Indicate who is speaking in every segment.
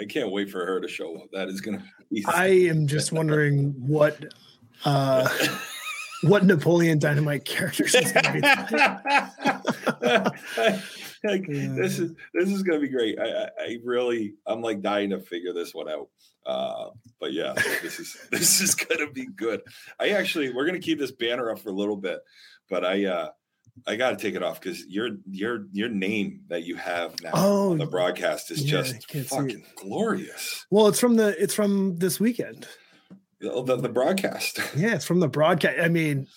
Speaker 1: I can't wait for her to show up. That is gonna be
Speaker 2: I am just wondering what uh what Napoleon Dynamite characters is gonna be.
Speaker 1: like, this is this is gonna be great. I, I, I really I'm like dying to figure this one out. Uh, but yeah, this is this is gonna be good. I actually we're gonna keep this banner up for a little bit, but I uh I got to take it off because your your your name that you have now
Speaker 2: Oh,
Speaker 1: on the broadcast is
Speaker 2: yeah,
Speaker 1: just fucking glorious.
Speaker 2: Well, it's from the it's from this weekend.
Speaker 1: The, the, the broadcast.
Speaker 2: Yeah, it's from the broadcast. I mean,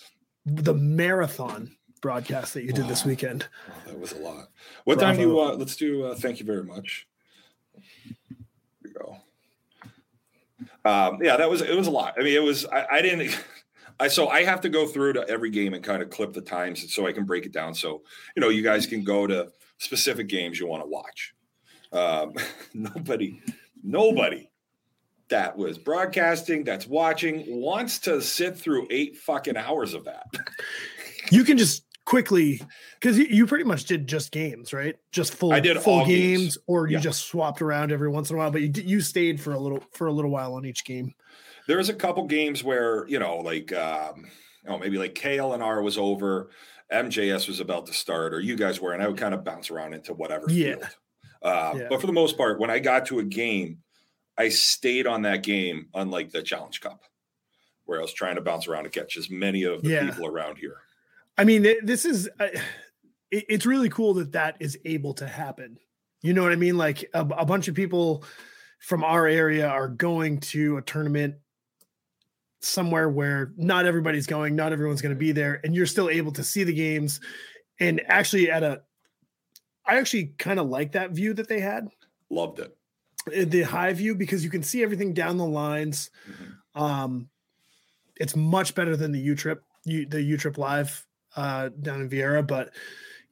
Speaker 2: the marathon broadcast that you did this weekend.
Speaker 1: Oh, that was a lot. What time do you
Speaker 2: Bravo.
Speaker 1: uh, let's do uh, thank you very much. Here we go. Um, yeah, that was it was a lot. I mean, it was I, I didn't I so I have to go through to every game and kind of clip the times so I can break it down. So you know you guys can go to specific games you want to watch. Um, nobody, nobody that was broadcasting, that's watching, wants to sit through eight fucking hours of that.
Speaker 2: You can just quickly because you, pretty much did just games, right? Just full
Speaker 1: I did
Speaker 2: full
Speaker 1: games.
Speaker 2: games, or you
Speaker 1: Yeah.
Speaker 2: just swapped around every once in a while. But you you stayed for a little for a little while on each game.
Speaker 1: There was a couple games where you know like um you know maybe like KLNR was over MJS was about to start or you guys were and I would kind of bounce around into whatever
Speaker 2: Yeah.
Speaker 1: field uh,
Speaker 2: Yeah.
Speaker 1: but for the most part when I got to a game I stayed on that game unlike the Challenge Cup where I was trying to bounce around to catch as many of the
Speaker 2: Yeah.
Speaker 1: people around here
Speaker 2: I mean, this is uh, it, it's really cool that that is able to happen. You know what I mean? Like a, a bunch of people from our area are going to a tournament somewhere where not everybody's going, not everyone's going to be there, and you're still able to see the games. And actually, at a, I actually kind of like that view that they had,
Speaker 1: loved it
Speaker 2: uh, the high view, because you can see everything down the lines.
Speaker 1: Mhm.
Speaker 2: Um, it's much better than the U trip, you the U trip live uh, down in Viera. But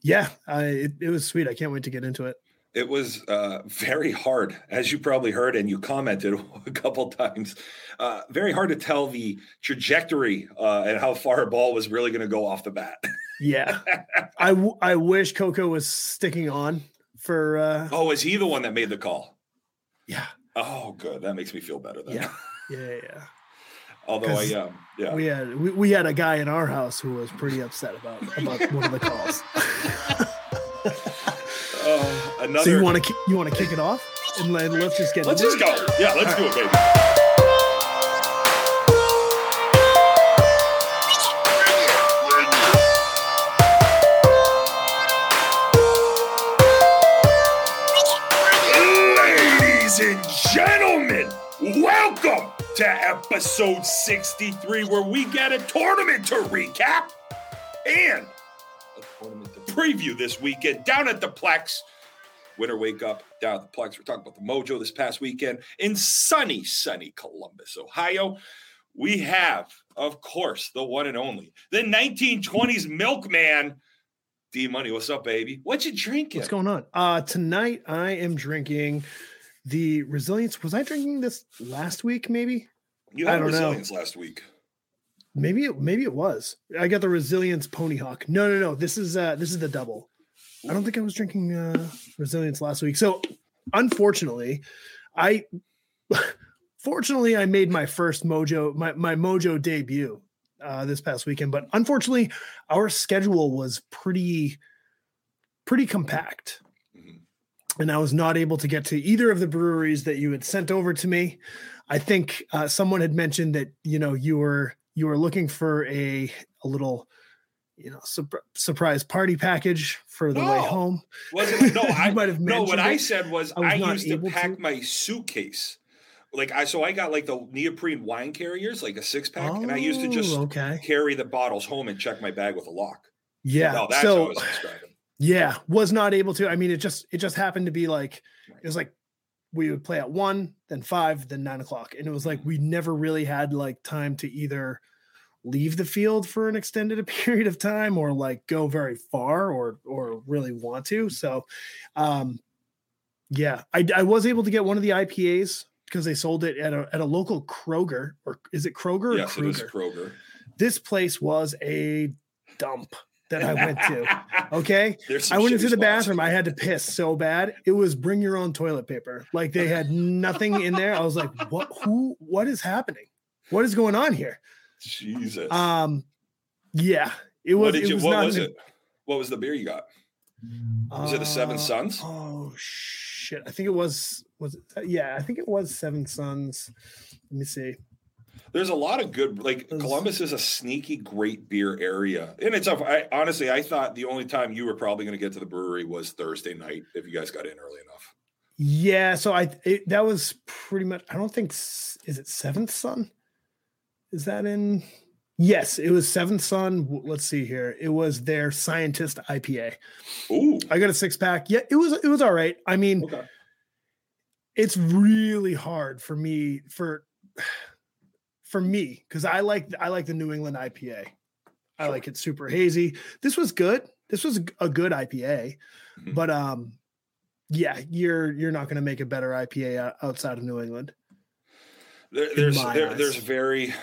Speaker 2: yeah, I, it, it was sweet. I can't wait to get into it.
Speaker 1: It was uh, very hard, as you probably heard, and you commented a couple times. Uh, very hard to tell the trajectory uh, and how far a ball was really going to go off the bat.
Speaker 2: Yeah, I w- I wish Coco was sticking on for. Uh,
Speaker 1: oh, is he the one that made the call?
Speaker 2: yeah,
Speaker 1: Oh, good. That makes me feel better. Then.
Speaker 2: Yeah. yeah, yeah.
Speaker 1: Although I um, yeah.
Speaker 2: We had we, we had a guy in our house who was pretty upset about about one of the calls.
Speaker 1: Another.
Speaker 2: so you want to you want to kick it off and let, let's just get
Speaker 1: Let's just go. Yeah, let's do it, baby. Ladies and gentlemen, welcome to episode 63, where we get a tournament to recap and a tournament to preview this weekend down at the Plex. Winter wake up down at the Plex. We're talking about the Mojo this past weekend in sunny, sunny Columbus, Ohio. We have, of course, the one and only, the 1920s milkman, D Money. What's up, baby? What you drinking?
Speaker 2: What's going on? Uh tonight I am drinking the resilience. Was I drinking this last week? Maybe,
Speaker 1: You
Speaker 2: I
Speaker 1: had
Speaker 2: don't know.
Speaker 1: resilience last week.
Speaker 2: maybe, it, maybe it was. I got the resilience pony hawk. No, no, no. This is uh this is the double. I don't think I was drinking uh resilience last week. So unfortunately, I fortunately I made my first mojo my my mojo debut uh this past weekend, but unfortunately our schedule was pretty pretty compact.
Speaker 1: Mhm.
Speaker 2: and I was not able to get to either of the breweries that you had sent over to me. I think uh, someone had mentioned that you know you were you were looking for a a little you know sur- surprise party package for the way home.
Speaker 1: Was it? No, I
Speaker 2: might have
Speaker 1: no. What
Speaker 2: mentioned
Speaker 1: I said was
Speaker 2: I was
Speaker 1: I, used to pack
Speaker 2: to.
Speaker 1: my suitcase. Like I, so I got like the neoprene wine carriers, like a six pack, and I used to just
Speaker 2: Oh, okay.
Speaker 1: carry the bottles home and check my bag with a lock.
Speaker 2: Yeah.
Speaker 1: No, that's how I
Speaker 2: so
Speaker 1: was describing.
Speaker 2: yeah, was not able to. I mean, it just it just happened to be like it was like we would play at one, then five, then nine o'clock, and it was like mm-hmm. we never really had like time to either leave the field for an extended period of time or like go very far or or really want to. So, um, yeah, I I was able to get one of the IPAs because they sold it at a at a local Kroger or is it Kroger or
Speaker 1: Yes, it is Kroger.
Speaker 2: This place was a dump. that I went to. Okay. I went into the bathroom. I had to piss so bad. It was bring your own toilet paper. Like they had nothing in there. I was like, what who what is happening? What is going on here?
Speaker 1: Jesus.
Speaker 2: Um yeah. It was,
Speaker 1: what,
Speaker 2: it
Speaker 1: you,
Speaker 2: was
Speaker 1: what was it? What was the beer you got? Was uh, it the Seven uh, Sons?
Speaker 2: Oh shit. I think it was was it, yeah, I think it was Seven Sons. Let me see.
Speaker 1: There's a lot of good like Columbus is a sneaky great beer area. And it's I honestly I thought the only time you were probably going to get to the brewery was Thursday night if you guys got in early enough.
Speaker 2: Yeah, so I it, that was pretty much I don't think is it Seventh Son? Is that in Yes, it was Seventh Son. Let's see here. It was their scientist IPA.
Speaker 1: Ooh.
Speaker 2: I got a six pack. Yeah, it was it was all right. I mean, okay. it's really hard for me for for me because I like I like the New England IPA. I sure. like it super hazy. This was good. This was a good IPA, mm-hmm. but um, yeah, you're you're not going to make a better IPA outside of New England.
Speaker 1: There, there's there, there's very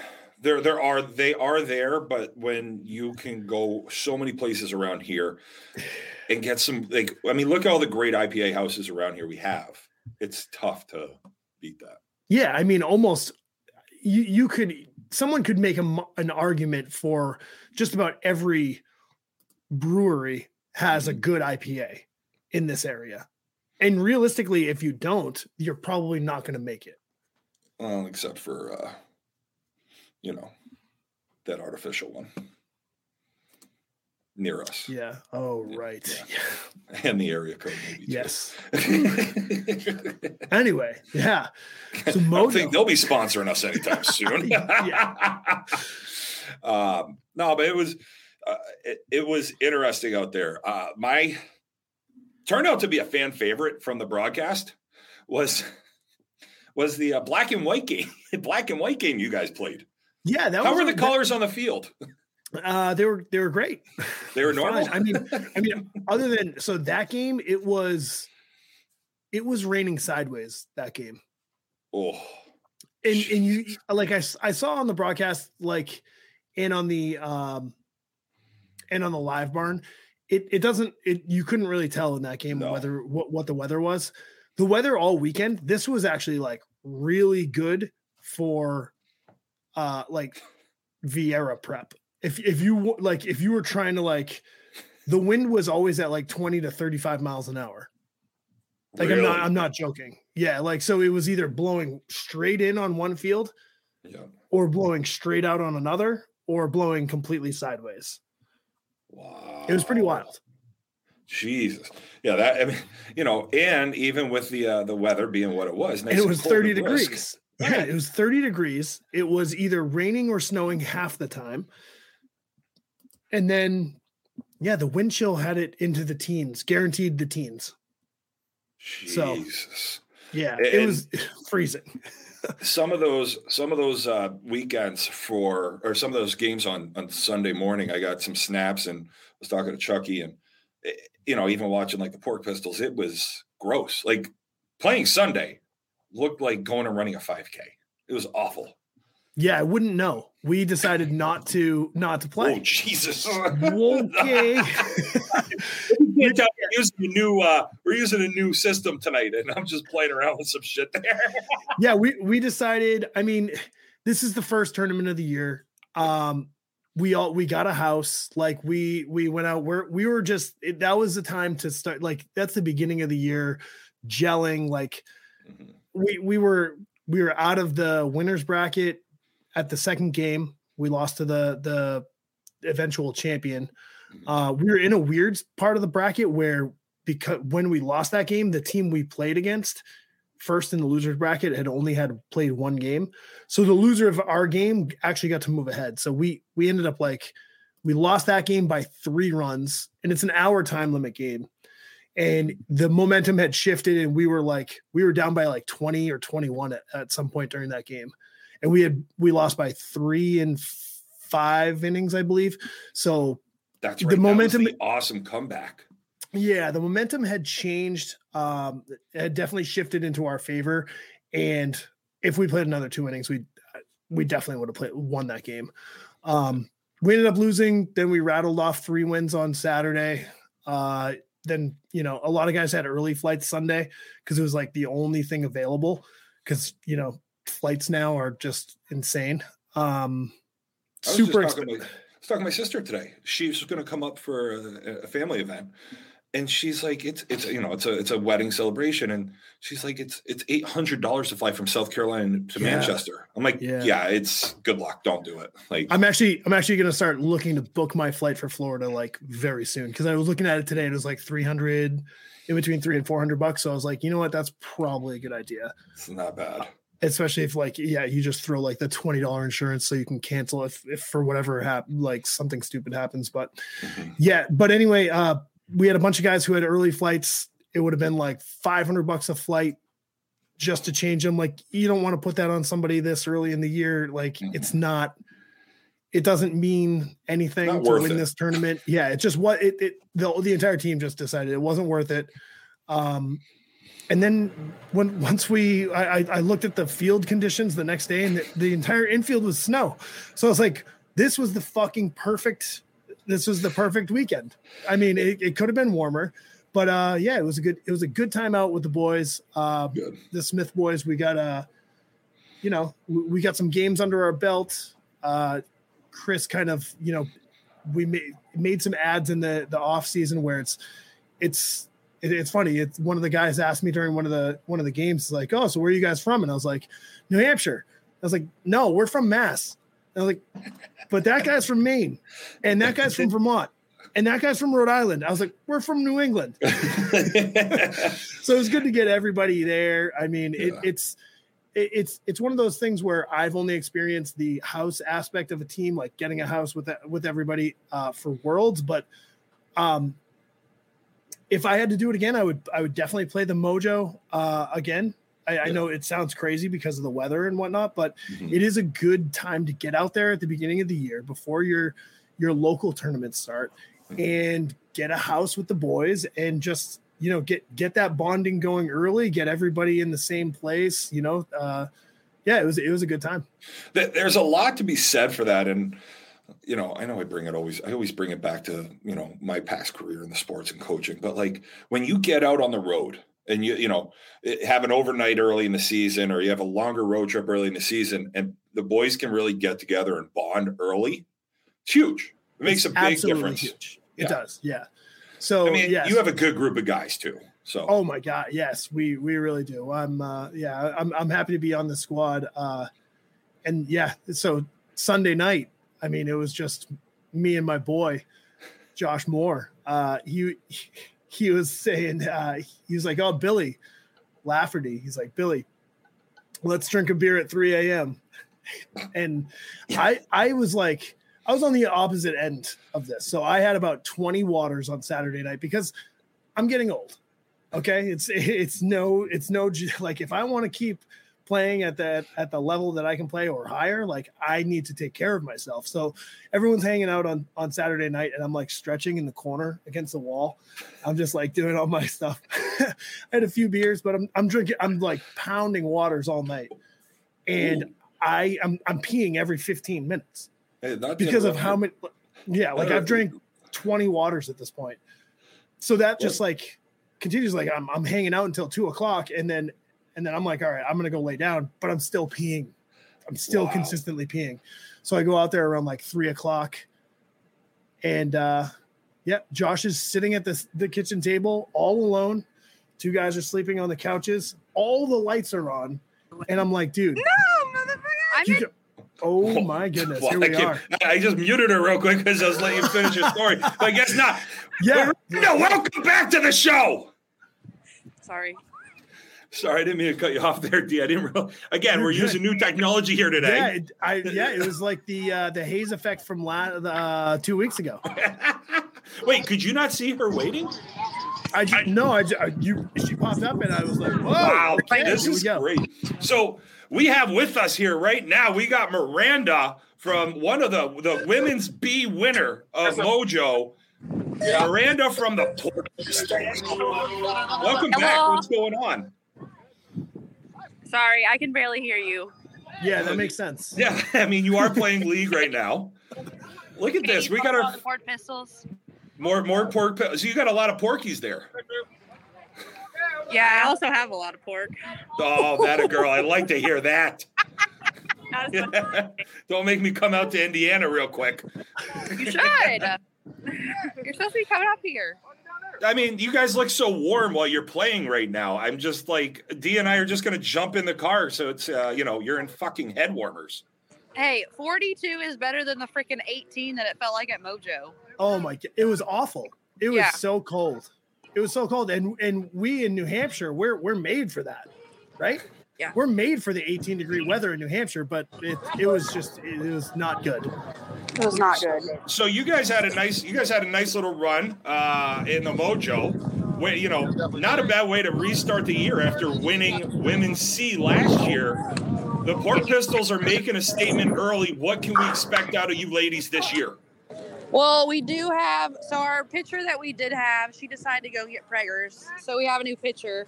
Speaker 1: there there are they are there, but when you can go so many places around here and get some like I mean, look at all the great IPA houses around here we have. It's tough to beat that.
Speaker 2: Yeah, I mean, almost you you could someone could make a, an argument for just about every brewery has a mm-hmm. good IPA in this area. And realistically, if you don't, you're probably not going to make it.
Speaker 1: Well, except for uh, you know, that artificial one near us.
Speaker 2: Yeah. Oh, right. Yeah.
Speaker 1: And the area code, maybe.
Speaker 2: Yes. anyway, yeah.
Speaker 1: So Modo, I don't think they'll be sponsoring us anytime soon. yeah. um, no, but it was uh, it, it, was interesting out there. Uh, my turned out to be a fan favorite from the broadcast was was the uh, black and white game. black and white game you guys played.
Speaker 2: Yeah,
Speaker 1: that how were the colors on the field?
Speaker 2: Uh, they were they were great.
Speaker 1: They were normal.
Speaker 2: I mean, I mean, other than so that game, it was it was raining sideways that game.
Speaker 1: Oh,
Speaker 2: and and you like I I saw on the broadcast like and on the um and on the LiveBarn, it it doesn't it you couldn't really tell in that game no. whether what what the weather was. The weather all weekend, this was actually like really good for uh like Viera prep. If if you like if you were trying to like the wind was always at like 20 to 35 miles an hour. Like really? i'm not i'm not joking. Yeah like so it was either blowing straight in on one field
Speaker 1: yeah.
Speaker 2: or blowing straight out on another or blowing completely sideways.
Speaker 1: Wow
Speaker 2: it was pretty wild.
Speaker 1: Jesus. Yeah that i mean you know and even with the uh the weather being what it was
Speaker 2: nice and it was 30 degrees yeah it was 30 degrees it was either raining or snowing half the time and then, yeah, the wind chill had it into the teens, guaranteed the teens.
Speaker 1: Jesus.
Speaker 2: So, yeah, and it was freezing.
Speaker 1: some of those, some of those uh, weekends for, or some of those games on on Sunday morning, I got some snaps and was talking to Chucky, and eh, you know, even watching like the Pork Pistols, it was gross. Like playing Sunday looked like going and running a 5K. It was awful.
Speaker 2: Yeah, I wouldn't know. We decided not to not to play.
Speaker 1: Oh Jesus!
Speaker 2: Okay.
Speaker 1: we're using a new uh, we're using a new system tonight, and I'm just playing around with some shit there.
Speaker 2: yeah, we we decided. I mean, this is the first tournament of the year. Um, we all we got a house. Like we we went out. We're we were just it, that was the time to start. Like that's the beginning of the year, gelling. Like mm-hmm. We we were we were out of the winners bracket at the second game. We lost to the the eventual champion. Mm-hmm. Uh, we were in a weird part of the bracket where because when we lost that game, the team we played against first in the losers bracket had only had played one game. So the loser of our game actually got to move ahead. So we we ended up like we lost that game by three runs, and it's an hour time limit game. And the momentum had shifted, and we were like we were down by like 20 or 21 at, at some point during that game and we had we lost by three and five innings, I believe. So
Speaker 1: that's right. the momentum. The awesome comeback.
Speaker 2: Yeah, the momentum had changed. Um, it had definitely shifted into our favor, and if we played another two innings, we we definitely would have played won that game. Um, we ended up losing. Then we rattled off three wins on Saturday. Uh, then you know a lot of guys had early flights Sunday because it was like the only thing available. Because you know flights now are just insane. Um, super.
Speaker 1: Talking I was talking to my sister today. She's going to come up for a, a family event, and she's like, it's it's you know it's a it's a wedding celebration, and she's like, it's it's eight hundred dollars to fly from South Carolina to yeah. Manchester. I'm like, yeah. yeah. it's good luck. Don't do it. Like,
Speaker 2: I'm actually I'm actually gonna start looking to book my flight for Florida like very soon because I was looking at it today. It was like three hundred, in between three and four hundred bucks. So I was like, you know what, that's probably a good idea.
Speaker 1: It's not bad.
Speaker 2: Especially if like yeah, you just throw like the twenty dollar insurance so you can cancel if if for whatever hap- like something stupid happens. But mm-hmm. yeah, but anyway, uh we had a bunch of guys who had early flights. It would have been like 500 bucks a flight just to change them. Like you don't want to put that on somebody this early in the year. Like mm-hmm. it's not, it doesn't mean anything not to win it. this tournament. Yeah. It's just what it, it, the, the entire team just decided it wasn't worth it. Um, and then when once we I, I looked at the field conditions the next day and the, the entire infield was snow. So I was like, this was the fucking perfect this was the perfect weekend. I mean, it, it could have been warmer, but uh, yeah, it was a good it was a good time out with the boys. Uh, the Smith boys, we got uh, you know, we, we got some games under our belt. Uh, Chris kind of, you know, we made made some ads in the the off season where it's it's it, it's funny. It's one of the guys asked me during one of the one of the games, like, "Oh, so where are you guys from?" And I was like, "New Hampshire." I was like, "No, we're from Mass." I was like, but that guy's from Maine, and that guy's from Vermont, and that guy's from Rhode Island. I was like, we're from New England. so it was good to get everybody there. I mean, it, it's it, it's it's one of those things where I've only experienced the house aspect of a team, like getting a house with with everybody uh, for Worlds, but um, if I had to do it again, I would I would definitely play the Mojo uh, again. I, yeah. I, know it sounds crazy because of the weather and whatnot, but mm-hmm. it is a good time to get out there at the beginning of the year before your your local tournaments start mm-hmm. and get a house with the boys and just you know get get that bonding going early, get everybody in the same place. You know, uh, yeah, it was it was a good time.
Speaker 1: There's a lot to be said for that, and you know, I know I bring it always, I always bring it back to, you know, my past career in the sports and coaching, but like when you get out on the road and you you know have an overnight early in the season or you have a longer road trip early in the season and the boys can really get together and bond early it's huge it makes it's a big difference huge.
Speaker 2: it yeah. does yeah so
Speaker 1: i mean yes. you have a good group of guys too so
Speaker 2: oh my god yes we we really do i'm uh yeah i'm, I'm happy to be on the squad uh and yeah so sunday night i mean it was just me and my boy josh moore uh he, he he was saying uh, he was like, "Oh, Billy Lafferty." He's like, "Billy, let's drink a beer at 3 a.m." and I I was like, I was on the opposite end of this. So I had about 20 waters on Saturday night because I'm getting old. Okay, it's it's no it's no like if I want to keep playing at that at the level that I can play or higher, like I need to take care of myself. So everyone's hanging out on on Saturday night, and I'm like stretching in the corner against the wall. I'm just like doing all my stuff. I had a few beers, but I'm I'm drinking. I'm like pounding waters all night, and Ooh. I I'm I'm peeing every 15 minutes hey, because of how many. Yeah, like I've drank 20 waters at this point. So that just like continues. Like I'm I'm hanging out until two o'clock, and then and then I'm like, all right, I'm gonna go lay down, but I'm still peeing. I'm still wow. consistently peeing. So I go out there around like three o'clock, and uh, yeah, Josh is sitting at the the kitchen table all alone. Two guys are sleeping on the couches. All the lights are on, and I'm like, dude,
Speaker 3: no, motherfucker.
Speaker 2: Oh my goodness! Well, Here we I, are.
Speaker 1: I just muted her real quick because I was letting you finish your story. but I guess not. Yeah. No, welcome back to the show.
Speaker 3: Sorry.
Speaker 1: Sorry, I didn't mean to cut you off there, D. I didn't. Real, again, we're using new technology here today.
Speaker 2: Yeah, it, I, yeah, it was like the uh, the haze effect from la- uh, two weeks ago.
Speaker 1: Wait, could you not see her waiting?
Speaker 2: I just, no, I, I you she popped up and I was like, whoa! Wow,
Speaker 1: okay, this is great. So we have with us here right now. We got Miranda from one of the the women's B winner of Mojo. Yeah. Miranda from the Welcome Hello. back. What's going on?
Speaker 3: Sorry, I can barely hear you.
Speaker 2: Yeah, that makes sense.
Speaker 1: Yeah, I mean, you are playing League right now. Look at this. We got our
Speaker 3: pork pistols.
Speaker 1: more more pork. pi- So you got a lot of porkies there.
Speaker 3: Yeah, I also have a lot of pork.
Speaker 1: Oh, that a girl. I like to hear that.
Speaker 3: Not as much-
Speaker 1: Don't make me come out to Indiana real quick.
Speaker 3: You should. You're supposed to be coming up here.
Speaker 1: I mean, you guys look so warm while you're playing right now. I'm just like D and I are just gonna jump in the car, so it's uh, you know you're in fucking head warmers.
Speaker 3: Hey, 42 is better than the freaking 18 that it felt like at Mojo.
Speaker 2: Oh my god, it was awful. It was
Speaker 3: Yeah.
Speaker 2: so cold. It was so cold, and and we in New Hampshire, we're we're made for that, right?
Speaker 3: Yeah.
Speaker 2: We're made for the 18 degree weather in New Hampshire, but it it was just it was not good.
Speaker 3: It was not good.
Speaker 1: So you guys had a nice you guys had a nice little run uh, in the Mojo. Where, you know, not a bad way to restart the year after winning Women's C last year. The Pork Pistols are making a statement early. What can we expect out of you ladies this year?
Speaker 3: Well, we do have so our pitcher that we did have, she decided to go get preggers. So we have a new pitcher.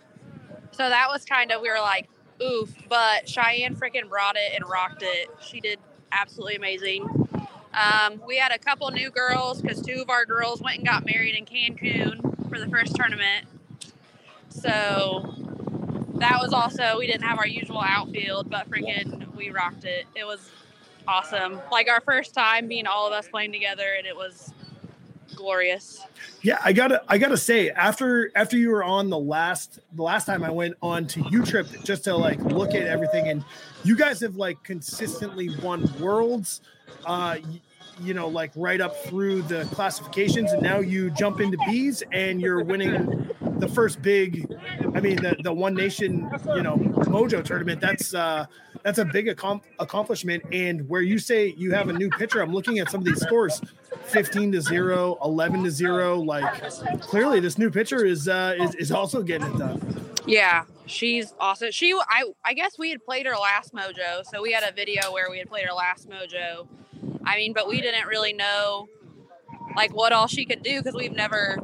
Speaker 3: So that was kind of we were like, oof, but Cheyenne freaking brought it and rocked it. She did absolutely amazing. Um, we had a couple new girls because two of our girls went and got married in Cancun for the first tournament. So that was also we didn't have our usual outfield, but freaking we rocked it. It was awesome. Like our first time being all of us playing together, and it was glorious.
Speaker 2: Yeah, I gotta I gotta say after after you were on the last the last time I went on to U Trip just to like look at everything and you guys have like consistently won worlds, uh, you know, like right up through the classifications, and now you jump into bees and you're winning the first big, I mean the the One Nation you know Mojo tournament. That's uh that's a big accom- accomplishment. And where you say you have a new pitcher, I'm looking at some of these scores. 15 to 0 11 to 0 like clearly this new pitcher is uh is, is also getting it done
Speaker 3: Yeah, she's awesome. She, I, I guess we had played her last Mojo, so we had a video where we had played her last Mojo. I mean, but we didn't really know like what all she could do because we've never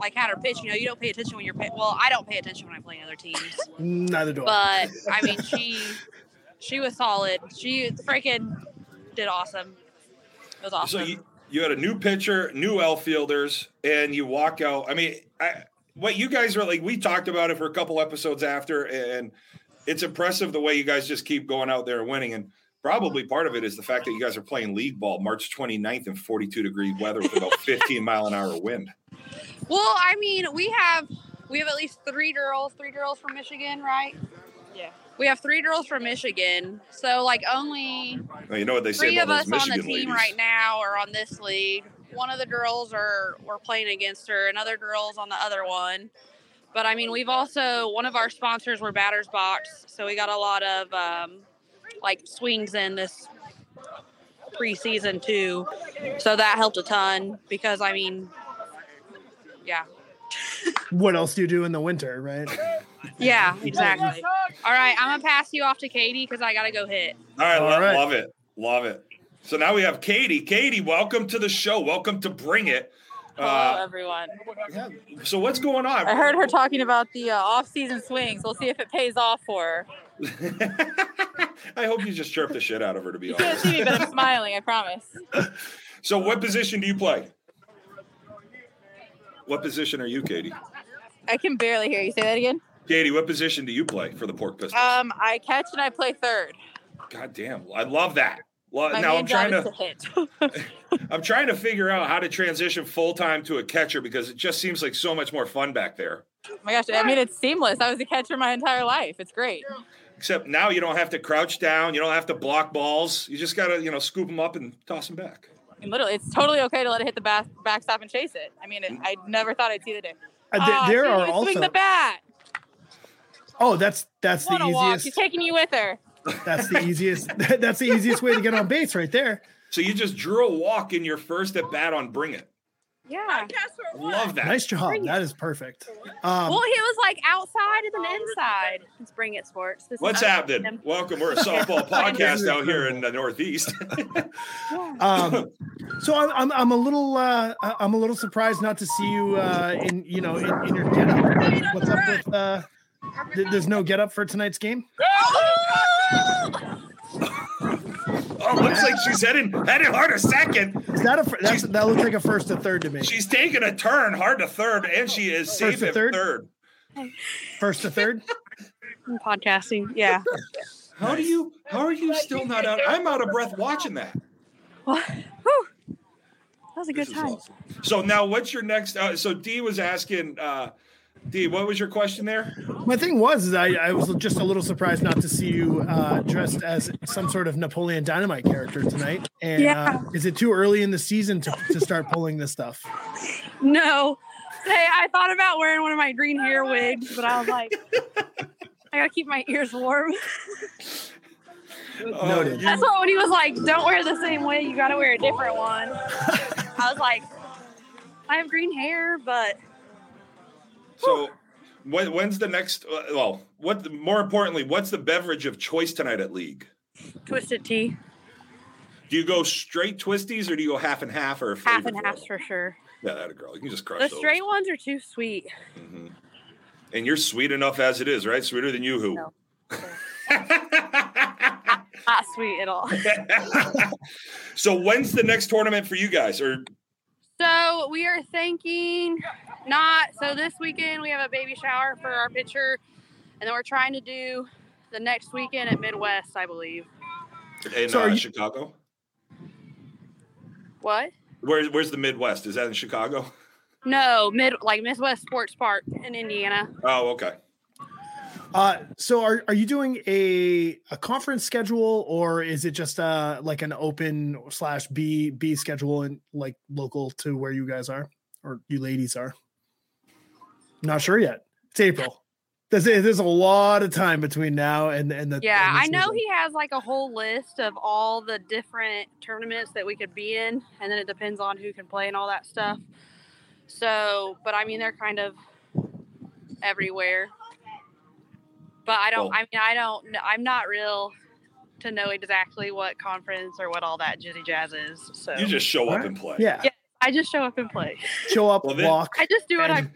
Speaker 3: like had her pitch. You know, you don't pay attention when you're pay- well, I don't pay attention when I play other teams.
Speaker 2: neither do I.
Speaker 3: but I mean, she she was solid. She freaking did awesome. It was awesome.
Speaker 1: So you, you had a new pitcher, new outfielders, and you walk out. I mean, I, what you guys are like, we talked about it for a couple episodes after, and it's impressive the way you guys just keep going out there and winning. And probably part of it is the fact that you guys are playing league ball March 29th in 42 degree weather with about 15 mile an hour wind.
Speaker 3: well, I mean, we have we have at least three girls, three girls from Michigan, right? Yeah. We have three girls from Michigan. So like only
Speaker 1: Well, you know what they say
Speaker 3: three of
Speaker 1: about
Speaker 3: us
Speaker 1: those
Speaker 3: on the team
Speaker 1: ladies.
Speaker 3: right now are on this league. One of the girls are we're playing against her, another girl's on the other one. But I mean, we've also one of our sponsors were Batters Box, so we got a lot of um, like swings in this preseason too. So that helped a ton because I mean, yeah,
Speaker 2: what else do you do in the winter right
Speaker 3: yeah, exactly. All right, I'm gonna pass you off to Katie because I gotta go hit.
Speaker 1: All right,
Speaker 2: All
Speaker 1: lo-
Speaker 2: right.
Speaker 1: love it, love it. So now we have Katie. Katie, welcome to the show. Welcome to Bring It.
Speaker 4: Hello,
Speaker 1: Uh,
Speaker 4: everyone.
Speaker 1: yeah. So what's going on?
Speaker 4: I heard her talking about the uh, off-season swings. We'll see if it pays off for her.
Speaker 1: I hope you just chirped the shit out of her. To be
Speaker 4: You can't
Speaker 1: honest.
Speaker 4: see me, but I'm smiling. I promise.
Speaker 1: So, what position do you play? What position are you, Katie?
Speaker 4: I can barely hear you. Say that again.
Speaker 1: Katie, what position do you play for the Pork Pistols?
Speaker 4: Um, I catch and I play third.
Speaker 1: God damn, I love that. Well,
Speaker 4: My
Speaker 1: now I'm trying to
Speaker 4: to hit.
Speaker 1: I'm trying to figure out how to transition full time to a catcher because it just seems like so much more fun back there.
Speaker 4: oh my gosh, I mean it's seamless. I was a catcher my entire life. It's great.
Speaker 1: Except now you don't have to crouch down, you don't have to block balls. You just gotta, you know, scoop them up and toss them back.
Speaker 4: I mean, literally, it's totally okay to let it hit the back backstop and chase it. I mean, it, I never thought I'd see the day.
Speaker 2: Uh, th-
Speaker 4: Ah,
Speaker 2: there are
Speaker 4: you
Speaker 2: also
Speaker 4: swing the bat.
Speaker 2: oh that's that's the
Speaker 4: Want to walk? She's taking you with her.
Speaker 2: That's the easiest that's the easiest way to get on base right there
Speaker 1: So you just drew a walk in your first at bat on Bring It.
Speaker 3: Yeah.
Speaker 1: I love that.
Speaker 2: nice job that is perfect um
Speaker 3: Well, he was like outside and then inside. Let's bring it, sports. This
Speaker 1: What's
Speaker 3: us.
Speaker 1: happening? Welcome. We're a softball podcast out here in the Northeast.
Speaker 2: um so I'm, I'm i'm a little uh I- i'm a little surprised not to see you uh in you know in, in your get up what's up with uh th- there's no get up for tonight's game
Speaker 1: oh, looks like She's heading heading hard to second.
Speaker 2: Is that a that's, that looks like a first to third to me.
Speaker 1: She's taking a turn hard to third, and she is safe
Speaker 2: to
Speaker 1: at
Speaker 2: third?
Speaker 1: third.
Speaker 2: First to third.
Speaker 3: I'm podcasting. Yeah.
Speaker 1: How do you? How are you still not out? I'm out of breath watching that.
Speaker 3: Well, whew. That was a good
Speaker 1: This
Speaker 3: time.
Speaker 1: awesome. So now, what's your next? Uh, so D was asking. Uh, D, what was your question there?
Speaker 2: My thing was, is I, I was just a little surprised not to see you uh, dressed as some sort of Napoleon Dynamite character tonight. And
Speaker 3: Yeah.
Speaker 2: uh, is it too early in the season to, to start pulling this stuff?
Speaker 3: No. Hey, I thought about wearing one of my green hair wigs, but I was like, I gotta keep my ears warm.
Speaker 1: Oh,
Speaker 2: Noted.
Speaker 3: That's what when he was like, "Don't wear the same way. You gotta wear a different one." I was like, "I have green hair, but
Speaker 1: So, when, when's the next? Uh, well, what? More importantly, what's the beverage of choice tonight at League?
Speaker 3: twisted tea,
Speaker 1: Do you go straight twisties or do you go half and half or a
Speaker 3: half and half for sure.
Speaker 1: Yeah, that a girl. You can just crush
Speaker 3: The
Speaker 1: those.
Speaker 3: straight ones are too sweet.
Speaker 1: Mhm. And you're sweet enough as it is, right? Sweeter than you, who?
Speaker 3: No. Not sweet at all.
Speaker 1: so when's the next tournament for you guys? Or
Speaker 3: So we are thinking not. So this weekend we have a baby shower for our pitcher, and then we're trying to do the next weekend at Midwest, I believe.
Speaker 1: in
Speaker 2: So
Speaker 1: uh,
Speaker 2: you-
Speaker 1: Chicago?
Speaker 3: What?
Speaker 1: Where's Where's the Midwest? Is that in Chicago?
Speaker 3: No, mid like Midwest Sports Park in Indiana.
Speaker 1: Oh, okay.
Speaker 2: Uh, so are, are you doing a, a conference schedule or is it just uh like an open slash B B schedule and like local to where you guys are or you ladies are? Not sure yet. It's April. There's, there's a lot of time between now and and the
Speaker 3: Yeah,
Speaker 2: and the
Speaker 3: I know he has like a whole list of all the different tournaments that we could be in, and then it depends on who can play and all that stuff. So, but I mean, they're kind of everywhere. But I don't.
Speaker 1: Well-
Speaker 3: I mean, I don't. I'm not real to know exactly what conference or what all that jizzy jazz is. So
Speaker 1: You just show up
Speaker 2: Alright.
Speaker 1: and play.
Speaker 2: Yeah,
Speaker 3: Yeah. I just show up and play.
Speaker 2: show up,
Speaker 1: Well, then-
Speaker 2: walk,
Speaker 3: I just do what I.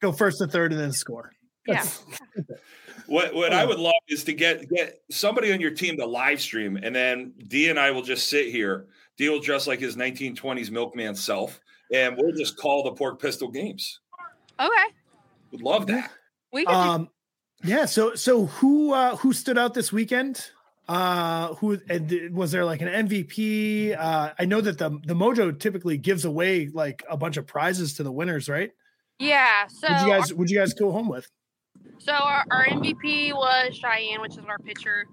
Speaker 2: and go first to third, and then score.
Speaker 3: Yeah.
Speaker 1: What what
Speaker 2: Oh.
Speaker 1: I would love is to get get somebody on your team to live stream, and then D and I will just sit here. D will dress like his 1920s milkman self, and we'll just call the pork pistol games.
Speaker 3: Okay,
Speaker 1: Would love that.
Speaker 3: we can. do
Speaker 2: Um, yeah. So so who uh, who stood out this weekend? Uh, who was there like an MVP? Uh, I know that the the Mojo typically gives away like a bunch of prizes to the winners, right?
Speaker 3: Yeah. So
Speaker 2: Would you guys would you guys go home with?
Speaker 3: So our, our MVP was Cheyenne, which is our pitcher.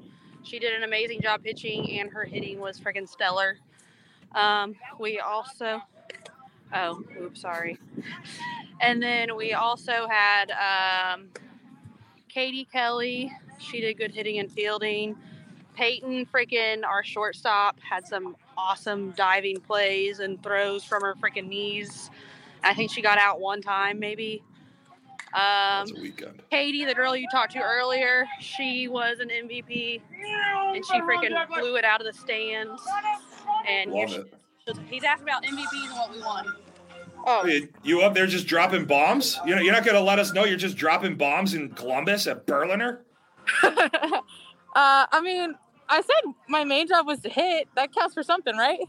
Speaker 3: She did an amazing job pitching, and her hitting was freaking stellar. Um, we also, oh, oops, sorry. And then we also had um, Katie Kelly. She did good hitting and fielding. Peyton, freaking our shortstop, had some awesome diving plays and throws from her freaking knees. I think she got out one time, maybe. Um,
Speaker 1: That's a weekend.
Speaker 3: Katie, the girl you talked to earlier, she was an MVP, and she freaking blew it out of the stands. And here
Speaker 1: Love
Speaker 3: she he's asking about MVPs and what we won. Oh,
Speaker 1: You- You up there just dropping bombs? You know, you're not going to let us know you're just dropping bombs in Columbus at Berliner.
Speaker 4: uh, I mean, I said my main job was to hit. That counts for something, right?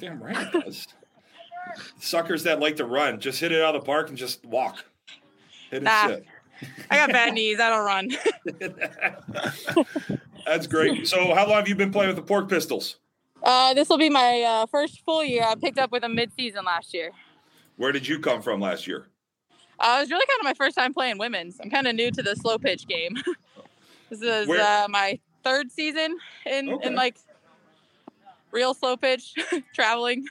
Speaker 1: Damn right it does. Suckers that like to run, just hit it out of the park and just walk. Hit and
Speaker 4: Nah.
Speaker 1: sit.
Speaker 4: I got bad knees. I don't run.
Speaker 1: That's great. So, how long have you been playing with the Pork Pistols?
Speaker 4: Uh, this will be my uh, first full year. I picked up with them mid-season last year.
Speaker 1: Where did you come from last year?
Speaker 4: Uh, it was really kind of my first time playing women's. I'm kind of new to the slow pitch game. this is uh, my third season in,
Speaker 1: Okay.
Speaker 4: in like real slow pitch traveling.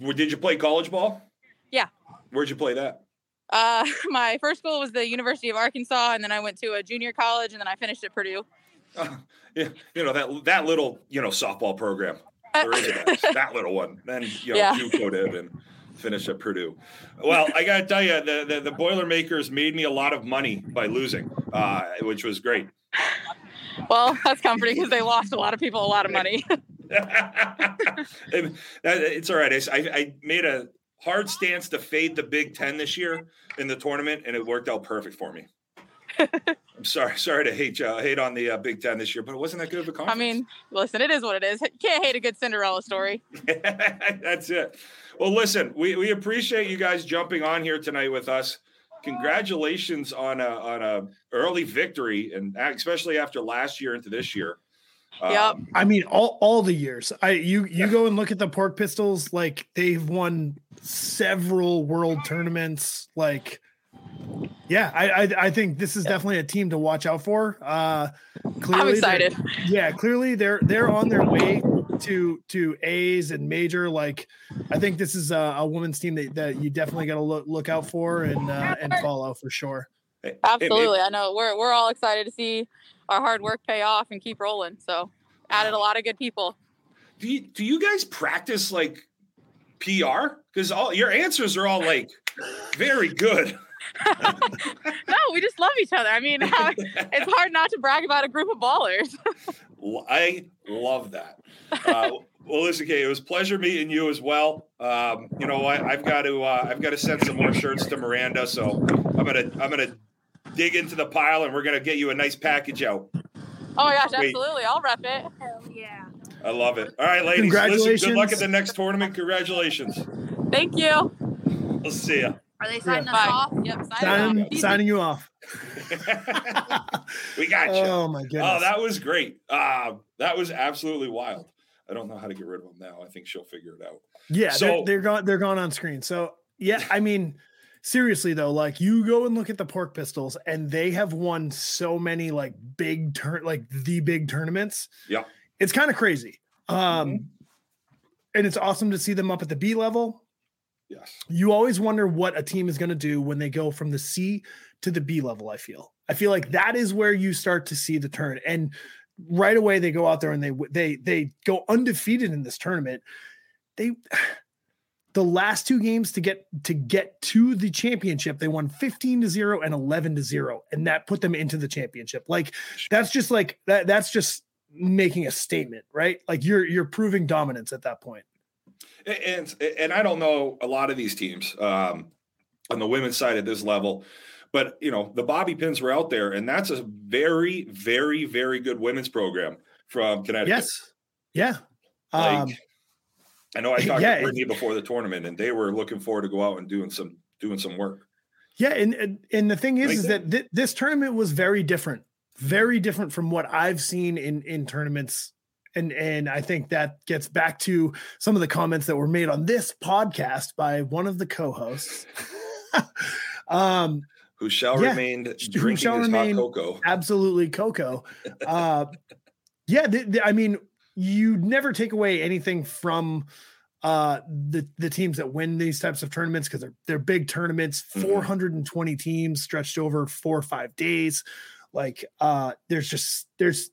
Speaker 1: Did you play college ball?
Speaker 4: Yeah.
Speaker 1: Where'd you play that?
Speaker 4: Uh, my first school was the University of Arkansas, and then I went to a junior college, and then I finished at Purdue.
Speaker 1: Uh, yeah, you know that that little you know softball program. There is a, that little one. Then you know
Speaker 4: Yeah.
Speaker 1: you go to and finish at Purdue. Well, I got to tell you, the, the the Boilermakers made me a lot of money by losing, uh, which was great.
Speaker 4: Well, that's comforting because they lost a lot of people a lot of money.
Speaker 1: It's all right. I, I made a hard stance to fade the Big Ten this year in the tournament, and it worked out perfect for me. I'm sorry, sorry to hate uh, hate on the uh, Big Ten this year, but it wasn't that good of a conference.
Speaker 4: I mean, listen, it is what it is. You can't hate a good Cinderella story.
Speaker 1: That's it. Well, listen, we, we appreciate you guys jumping on here tonight with us. Congratulations on a on a early victory, and especially after last year into this year.
Speaker 4: Yep.
Speaker 1: Um,
Speaker 2: I mean, all all the years. I you you go and look at the Pork Pistols. Like they've won several world tournaments. Like, yeah, I I, I think this is definitely a team to watch out for. Uh, clearly
Speaker 4: I'm excited.
Speaker 2: Yeah, clearly they're they're on their way to to A's and major. Like, I think this is a, a women's team that, that you definitely got to look look out for and uh, and follow for sure.
Speaker 4: Absolutely. I know we're we're all excited to see our hard work pay off and keep rolling. So added a lot of good people.
Speaker 1: do you do you guys practice like PR? Because all your answers are all like very good.
Speaker 4: No, we just love each other. I mean, it's hard not to brag about a group of ballers.
Speaker 1: I love that. Uh, well, listen, Kay, it was a pleasure meeting you as well. Um, you know, I, I've got to uh, I've got to send some more shirts to Miranda, so I'm gonna I'm gonna dig into the pile and we're gonna get you a nice package out.
Speaker 4: Oh my gosh,
Speaker 1: Wait.
Speaker 4: absolutely. I'll rep it.
Speaker 3: Hell yeah.
Speaker 1: I love it. All right, ladies. Listen, good luck
Speaker 2: Congratulations.
Speaker 1: at the next tournament. Congratulations.
Speaker 4: Thank you.
Speaker 1: We'll see ya.
Speaker 3: Are they signing us off?
Speaker 4: Yep. Sign
Speaker 2: Signing,
Speaker 4: off.
Speaker 2: signing you off.
Speaker 1: we got you.
Speaker 2: Oh my goodness.
Speaker 1: Oh, that was great. Uh, that was absolutely wild. I don't know how to get rid of them now. I think she'll figure it out.
Speaker 2: Yeah,
Speaker 1: So-
Speaker 2: they're, they're gone. They're gone on screen. So yeah, I mean, seriously though, like you go and look at the Pork Pistols, and they have won so many like big turn, like the big tournaments.
Speaker 1: Yeah.
Speaker 2: it's kind of crazy. Um, and it's awesome to see them up at the B level.
Speaker 1: Yes.
Speaker 2: You always wonder what a team is going to do when they go from the C to the B level. I feel. I feel like that is where you start to see the turn, and right away they go out there and they they they go undefeated in this tournament. They the last two games to get to get to the championship, they won 15 to 0 and 11 to 0 and that put them into the championship. Like that's just like that that's just making a statement, right? Like you're you're proving dominance at that point.
Speaker 1: and and I don't know a lot of these teams um, on the women's side at this level, but you know the Bobby Pins were out there, and that's a very, very, very good women's program from Connecticut.
Speaker 2: Yes. Yeah.
Speaker 1: Like,
Speaker 2: Um
Speaker 1: I know I talked
Speaker 2: yeah,
Speaker 1: to Brittany before the tournament, and they were looking forward to go out and doing some doing some work.
Speaker 2: Yeah, and and, the thing is,
Speaker 1: Like
Speaker 2: is that thi- this tournament was very different, very different from what I've seen in in tournaments, and and I think that gets back to some of the comments that were made on this podcast by one of the co-hosts. um,
Speaker 1: Who shall
Speaker 2: Yeah,
Speaker 1: remain
Speaker 2: who
Speaker 1: drinking
Speaker 2: shall
Speaker 1: his
Speaker 2: remain-
Speaker 1: hot cocoa?
Speaker 2: absolutely Coco. Uh, yeah, th- th- I mean, you never take away anything from uh the the teams that win these types of tournaments because they're they're big tournaments
Speaker 1: Mhm.
Speaker 2: 420 teams stretched over four or five days. Like uh there's just there's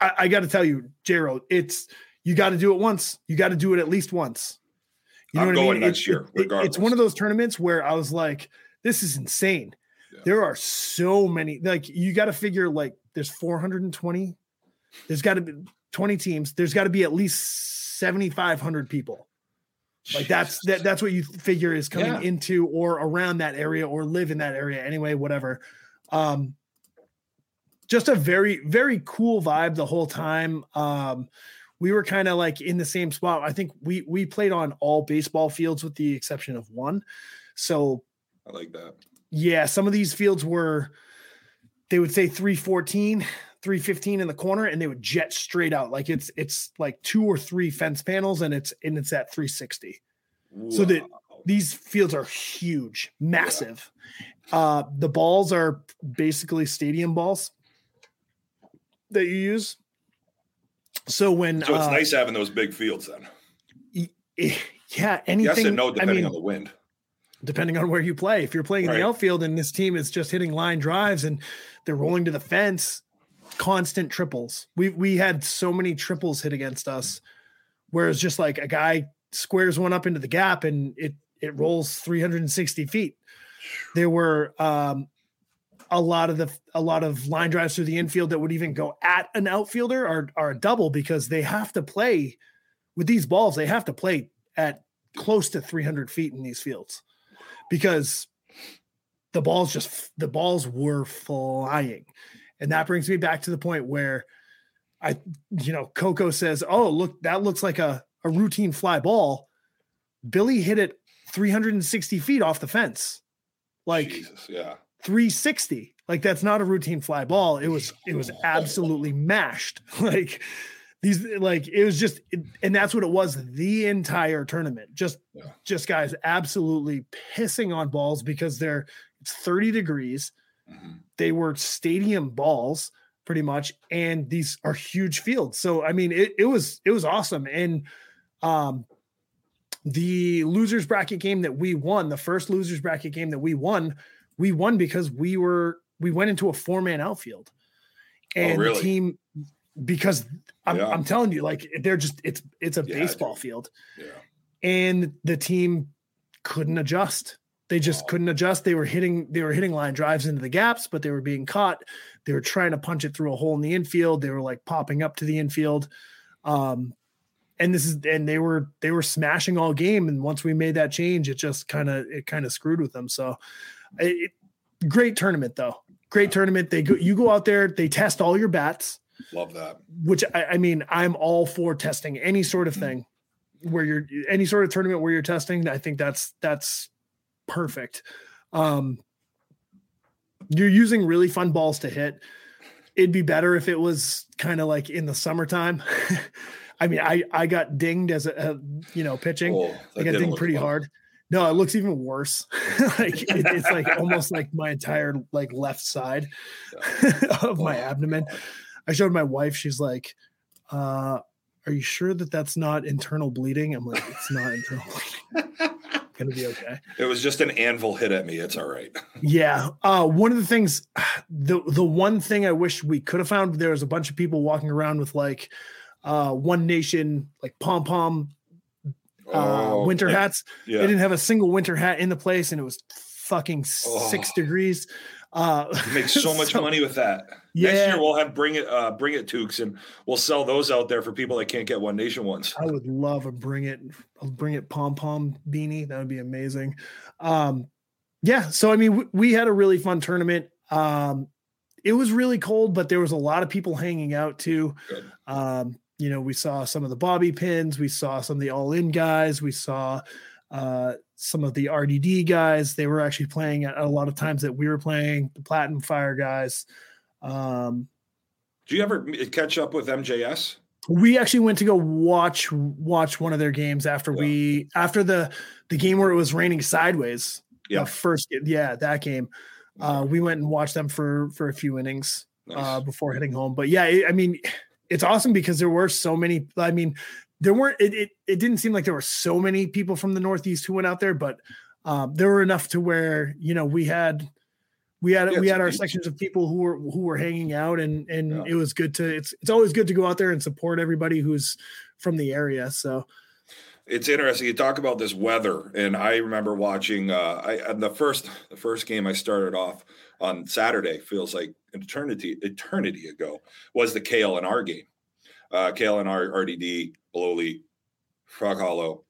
Speaker 2: i, I got to tell you jero it's you got to do it once. You got to do it at least once. You know
Speaker 1: I'm
Speaker 2: what
Speaker 1: going
Speaker 2: i mean?
Speaker 1: next year,
Speaker 2: it- it's one of those tournaments where i was like this is insane.
Speaker 1: Yeah.
Speaker 2: there are so many like you got to figure like there's 420 there's got to be 20 teams there's got to be at least 7500 people. Like that's that that's what you figure is coming
Speaker 1: Yeah.
Speaker 2: into or around that area or live in that area anyway whatever. Um just a very very cool vibe the whole time. Um we were kind of like in the same spot. I think we we played on all baseball fields with the exception of one. So
Speaker 1: I like that.
Speaker 2: yeah, some of these fields were they would say 314, 315 in the corner and they would jet straight out. Like it's it's like two or three fence panels and it's and it's at 360. So that- These fields are huge, massive. Uh the balls are basically stadium balls that you use. So when
Speaker 1: so it's
Speaker 2: uh,
Speaker 1: nice having those big fields then.
Speaker 2: yeah, anything
Speaker 1: Yes and no,
Speaker 2: I
Speaker 1: depending
Speaker 2: mean,
Speaker 1: on the wind.
Speaker 2: depending on where you play. If you're playing in
Speaker 1: Right.
Speaker 2: the outfield and this team is just hitting line drives and they're rolling to the fence, constant triples. We we had so many triples hit against us, whereas just like a guy squares one up into the gap and it it rolls 360 feet. There were um, a lot of the a lot of line drives through the infield that would even go at an outfielder are are a double because they have to play with these balls. They have to play at close to 300 feet in these fields because the the balls just the balls were flying. And that brings me back to the point where I, you know, Coco says, Oh, look, that looks like a, a routine fly ball. Billy hit it 360 feet off the fence. Like
Speaker 1: Jesus, yeah.
Speaker 2: 360. Like that's not a routine fly ball. It was it was absolutely mashed. Like these like it was just and that's what it was the entire tournament. Just
Speaker 1: Yeah.
Speaker 2: just guys absolutely pissing on balls because they're it's 30 degrees.
Speaker 1: Mhm.
Speaker 2: They were stadium balls pretty much and these are huge fields. So I mean it it was it was awesome and um the losers bracket game that we won, the first losers bracket game that we won, we won because we were we went into a four man outfield, and
Speaker 1: Oh, really?
Speaker 2: the team because I'm,
Speaker 1: Yeah.
Speaker 2: I'm telling you like they're just it's it's a
Speaker 1: Yeah,
Speaker 2: baseball field,
Speaker 1: Yeah.
Speaker 2: and the team couldn't adjust. They just couldn't adjust. They were hitting they were hitting line drives into the gaps, but they were being caught. They were trying to punch it through a hole in the infield. They were like popping up to the infield. Um, and this is and they were they were smashing all game. And once we made that change, it just kind of it kind of screwed with them. So, it, it- great tournament though. Great tournament. They go you go out there. They test all your bats,
Speaker 1: Love that.
Speaker 2: which I, I mean I'm all for testing any sort of thing where you're any sort of tournament where you're testing. I think that's that's perfect. Um, you're using really fun balls to hit. It'd be better if it was kind of like in the summertime. I mean, I I got dinged as a, a you know pitching.
Speaker 1: Oh,
Speaker 2: I got dinged pretty
Speaker 1: fun.
Speaker 2: hard. No, it looks even worse. like it, it's like almost like my entire like left side of my
Speaker 1: Oh,
Speaker 2: abdomen.
Speaker 1: God.
Speaker 2: I showed my wife. She's like, uh, "Are you sure that that's not internal bleeding?" I'm like, "It's not internal bleeding. Gonna be okay."
Speaker 1: It was just an anvil hit at me. It's all right.
Speaker 2: Yeah. Uh, one of the things, the the one thing I wish we could have found, there was a bunch of people walking around with like uh, One Nation, like pom pom uh,
Speaker 1: Oh,
Speaker 2: winter
Speaker 1: okay.
Speaker 2: hats.
Speaker 1: Yeah.
Speaker 2: They didn't have a single winter hat in the place, and it was fucking six degrees. Uh,
Speaker 1: You make so much money with that. Next
Speaker 2: Yeah.
Speaker 1: year we'll have bring it uh bring it Tukes and we'll sell those out there for people that can't get one nation ones.
Speaker 2: I would love a bring it, a bring it pom pom beanie. That would be amazing. Um, yeah. So I mean, we, we had a really fun tournament. Um, it was really cold, but there was a lot of people hanging out too. Um, you know, we saw some of the bobby pins, we saw some of the all in guys, we saw uh, some of the RDD guys. They were actually playing at a lot of times that we were playing the Platinum Fire guys. Um,
Speaker 1: Do you ever catch up with MJS?
Speaker 2: we actually went to go watch watch one of their games after
Speaker 1: Yeah.
Speaker 2: we after the the game where it was raining sideways.
Speaker 1: Yeah.
Speaker 2: The first yeah, that game. Uh, we went and watched them for for a few innings
Speaker 1: Nice.
Speaker 2: uh, before heading home. But yeah, it, I mean, it's awesome because there were so many. I mean, there weren't. It, it it didn't seem like there were so many people from the Northeast who went out there, but um, there were enough to where you know we had we had
Speaker 1: Yeah,
Speaker 2: we had our sections of people who were who were hanging out, and and
Speaker 1: Yeah.
Speaker 2: it was good to. It's it's always good to go out there and support everybody who's from the area. So
Speaker 1: it's interesting. You talk about this weather, and I remember watching. Uh, I and the first the first game I started off on Saturday feels like an eternity eternity ago was the KL and R game. Uh, KL and R RDD Blowley, Frog Hollow.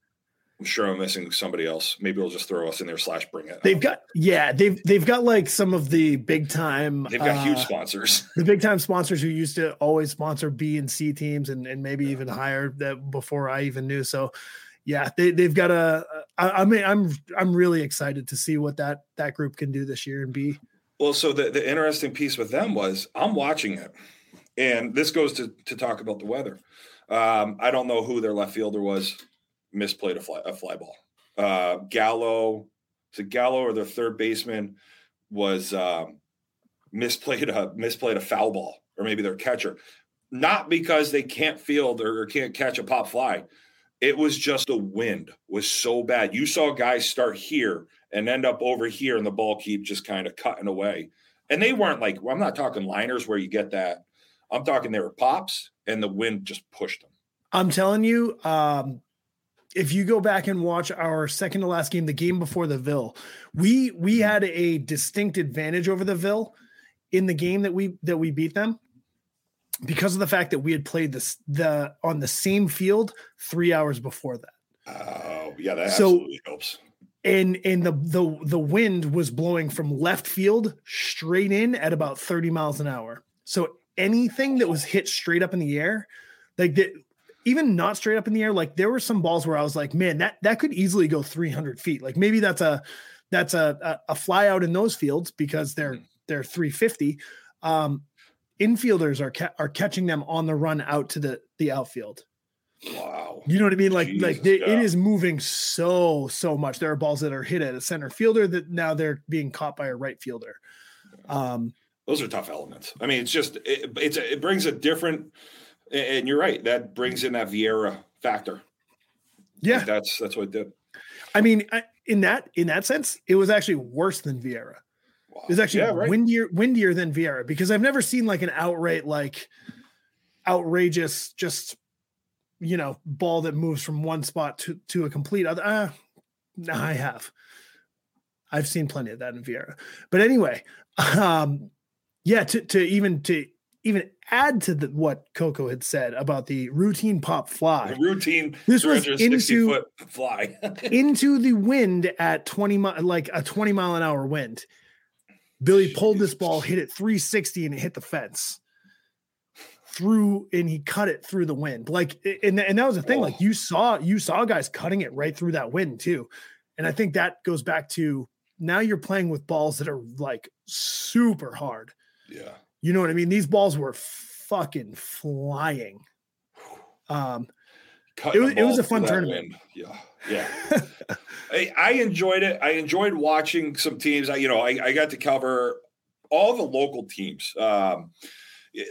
Speaker 1: I'm sure I'm missing somebody else. Maybe we'll just throw us in there slash bring it.
Speaker 2: they've got yeah they've they've got like some of the big time
Speaker 1: They've got huge
Speaker 2: uh,
Speaker 1: sponsors.
Speaker 2: the big time sponsors who used to always sponsor B and C teams and, and maybe even higher that before I even knew. So yeah, they, they've got a, I, I mean, I'm, I'm really excited to see what that, that group can do this year and be.
Speaker 1: Well, so the, the interesting piece with them was I'm watching it, and this goes to, to talk about the weather. Um, I don't know who their left fielder was, misplayed a fly, a fly ball. Uh, Gallo, it Gallo or their third baseman was um, misplayed a misplayed a foul ball, or maybe their catcher. Not because they can't field or, or can't catch a pop fly. It was just the wind was so bad. You saw guys start here and end up over here and the ball keep just kind of cutting away. And they weren't like, I'm not talking liners where you get that. I'm talking they were pops and the wind just pushed them.
Speaker 2: I'm telling you, um, if you go back and watch our second to last game, the game before the Ville, we we had a distinct advantage over the Ville in the game that we that we beat them because of the fact that we had played this the on the same field three hours before that.
Speaker 1: Oh, yeah, that
Speaker 2: So-
Speaker 1: absolutely helps.
Speaker 2: and and the the the wind was blowing from left field straight in at about 30 miles an hour. So anything that was hit straight up in the air, like that, even not straight up in the air, like there were some balls where I was like, man, that that could easily go 300 feet. Like maybe that's a that's a a, a fly out in those fields because they're
Speaker 1: Mhm.
Speaker 2: they're 350. Um, infielders are ca- are catching them on the run out to the the outfield.
Speaker 1: Wow.
Speaker 2: You know what I mean? Like like
Speaker 1: Jesus,
Speaker 2: they, it is moving so so much. There are balls that are hit at a center fielder that now they're being caught by a right fielder. Um,
Speaker 1: Those are tough elements. I mean, it's just it, it's it brings a different. And you're right. That brings in that Viera factor.
Speaker 2: yeah,
Speaker 1: that's that's what it did.
Speaker 2: I mean, I, in that in that sense, it was actually worse than Viera.
Speaker 1: Wow.
Speaker 2: It was actually
Speaker 1: yeah, right.
Speaker 2: windier windier than Viera because I've never seen like an outright like outrageous just you know ball that moves from one spot to to a complete other. Uh, I have. I've seen plenty of that in Viera. But anyway, um, yeah, to to even to even add to the, what Coco had said about the routine pop fly.
Speaker 1: The routine.
Speaker 2: This was into
Speaker 1: foot fly.
Speaker 2: into the wind at 20 mi- like a 20 mile an hour wind. Billy pulled this ball, hit it 360 and it hit the fence. Through and he cut it through the wind. Like and, and that was the thing. Like
Speaker 1: Oh.
Speaker 2: you saw you saw guys cutting it right through that wind too. And I think that goes back to now you're playing with balls that are like super hard.
Speaker 1: Yeah.
Speaker 2: You know what I mean? These balls were fucking flying. Um It was- it was a fun tournament.
Speaker 1: wind. Yeah. Yeah. I, I enjoyed it. I enjoyed watching some teams. I, you know, I, I got to cover all the local teams. Um,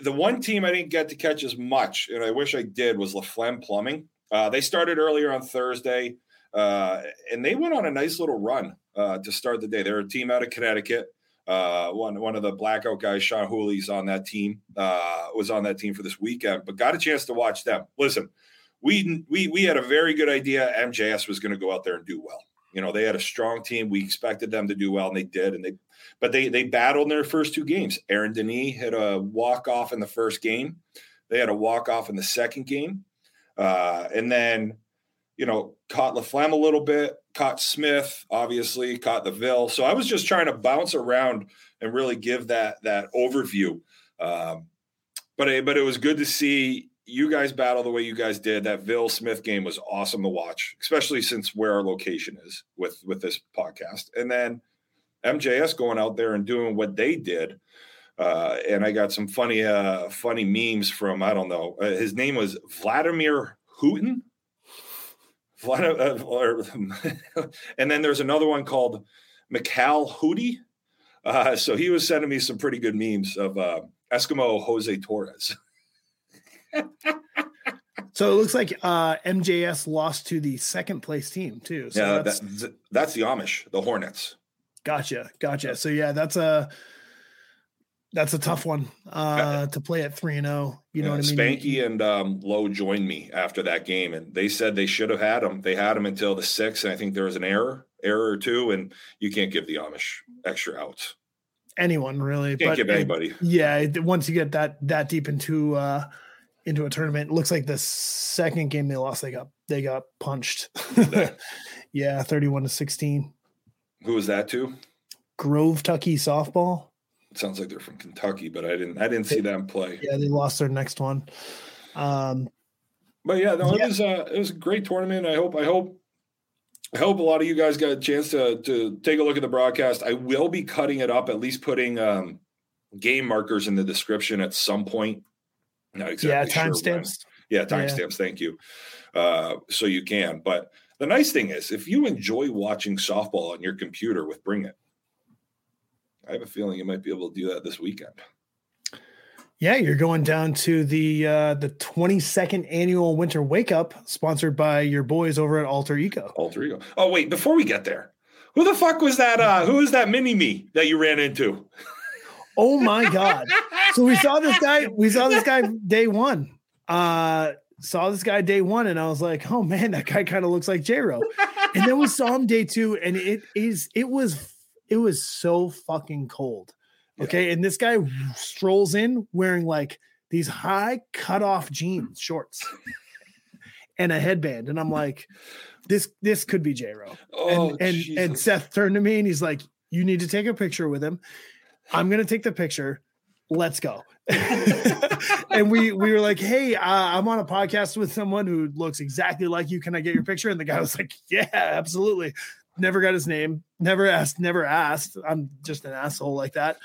Speaker 1: the one team I didn't get to catch as much, and I wish I did, was LaFlamme Plumbing. Uh, they started earlier on Thursday, uh, and they went on a nice little run uh, to start the day. They're a team out of Connecticut. Uh, one one of the blackout guys, Sean Hooley's on that team. Uh, was on that team for this weekend, but got a chance to watch them. Listen, we we we had a very good idea. MJS was going to go out there and do well. You know, they had a strong team. We expected them to do well, and they did. And they, but they they battled in their first two games. Aaron Denis had a walk off in the first game. They had a walk off in the second game, uh, and then you know caught Laflamme a little bit, caught Smith, obviously caught the Ville. So I was just trying to bounce around and really give that that overview. Um, but it, but it was good to see you guys battle the way you guys did. That Ville Smith game was awesome to watch, especially since where our location is with with this podcast. And then MJS going out there and doing what they did. Uh, and I got some funny uh, funny memes from I don't know. Uh, his name was Vladimir Hooten. Uh, or, and then there's another one called Mikal Hootie. Uh, so he was sending me some pretty good memes of uh, Eskimo Jose Torres.
Speaker 2: So it looks like uh, MJS lost to the second place team too. So
Speaker 1: yeah,
Speaker 2: that's
Speaker 1: that's that's the Amish, the Hornets.
Speaker 2: gotcha, gotcha. So yeah, that's a that's a tough one uh, to play at three and zero. You know
Speaker 1: Yeah,
Speaker 2: what I mean?
Speaker 1: Spanky and um, Lowe joined me after that game, and they said they should have had him. They had him until the sixth, and I think there was an error, error or two, and you can't give the Amish extra outs.
Speaker 2: Anyone really?
Speaker 1: You can't give
Speaker 2: it-
Speaker 1: anybody.
Speaker 2: yeah, once you get that that deep into uh, into a tournament, it looks like the second game they lost, they got they got punched. yeah, thirty one to sixteen.
Speaker 1: Who was that to?
Speaker 2: Grove Tucky softball.
Speaker 1: Sounds like they're from Kentucky, but I didn't. I didn't see them play.
Speaker 2: Yeah, they lost their next one. Um,
Speaker 1: But yeah, no,
Speaker 2: Yeah.
Speaker 1: it was uh, it was a great tournament. I hope I hope I hope a lot of you guys got a chance to to take a look at the broadcast. I will be cutting it up, at least putting um, game markers in the description at some point. Not exactly
Speaker 2: yeah,
Speaker 1: sure
Speaker 2: timestamps.
Speaker 1: Yeah,
Speaker 2: Yeah.
Speaker 1: timestamps. Thank you. Uh, so you can. But the nice thing is, if you enjoy watching softball on your computer with Bring It, I have a feeling you might be able to do that this weekend.
Speaker 2: Yeah, you're going down to the uh, the 22nd annual Winter Wake Up, sponsored by your boys over at Alter Ego.
Speaker 1: Alter ego. Oh wait, before we get there, who the fuck was that? Uh, who was that mini me that you ran into?
Speaker 2: Oh my god! so we saw this guy. We saw this guy day one. Uh, saw this guy day one, and I was like, "Oh man, that guy kind of looks like J Ro." And then we saw him day two, and it is it was it was so fucking cold. Okay, and this guy strolls in wearing like these high cut off jeans shorts, and a headband. And I'm like, this this could be J Ro.
Speaker 1: Oh,
Speaker 2: and and, and Seth turned to me and he's like, You need to take a picture with him. I'm gonna take the picture. Let's go. and we we were like, Hey, uh, I'm on a podcast with someone who looks exactly like you. Can I get your picture? And the guy was like, Yeah, absolutely. Never got his name. Never asked. Never asked. I'm just an asshole like that.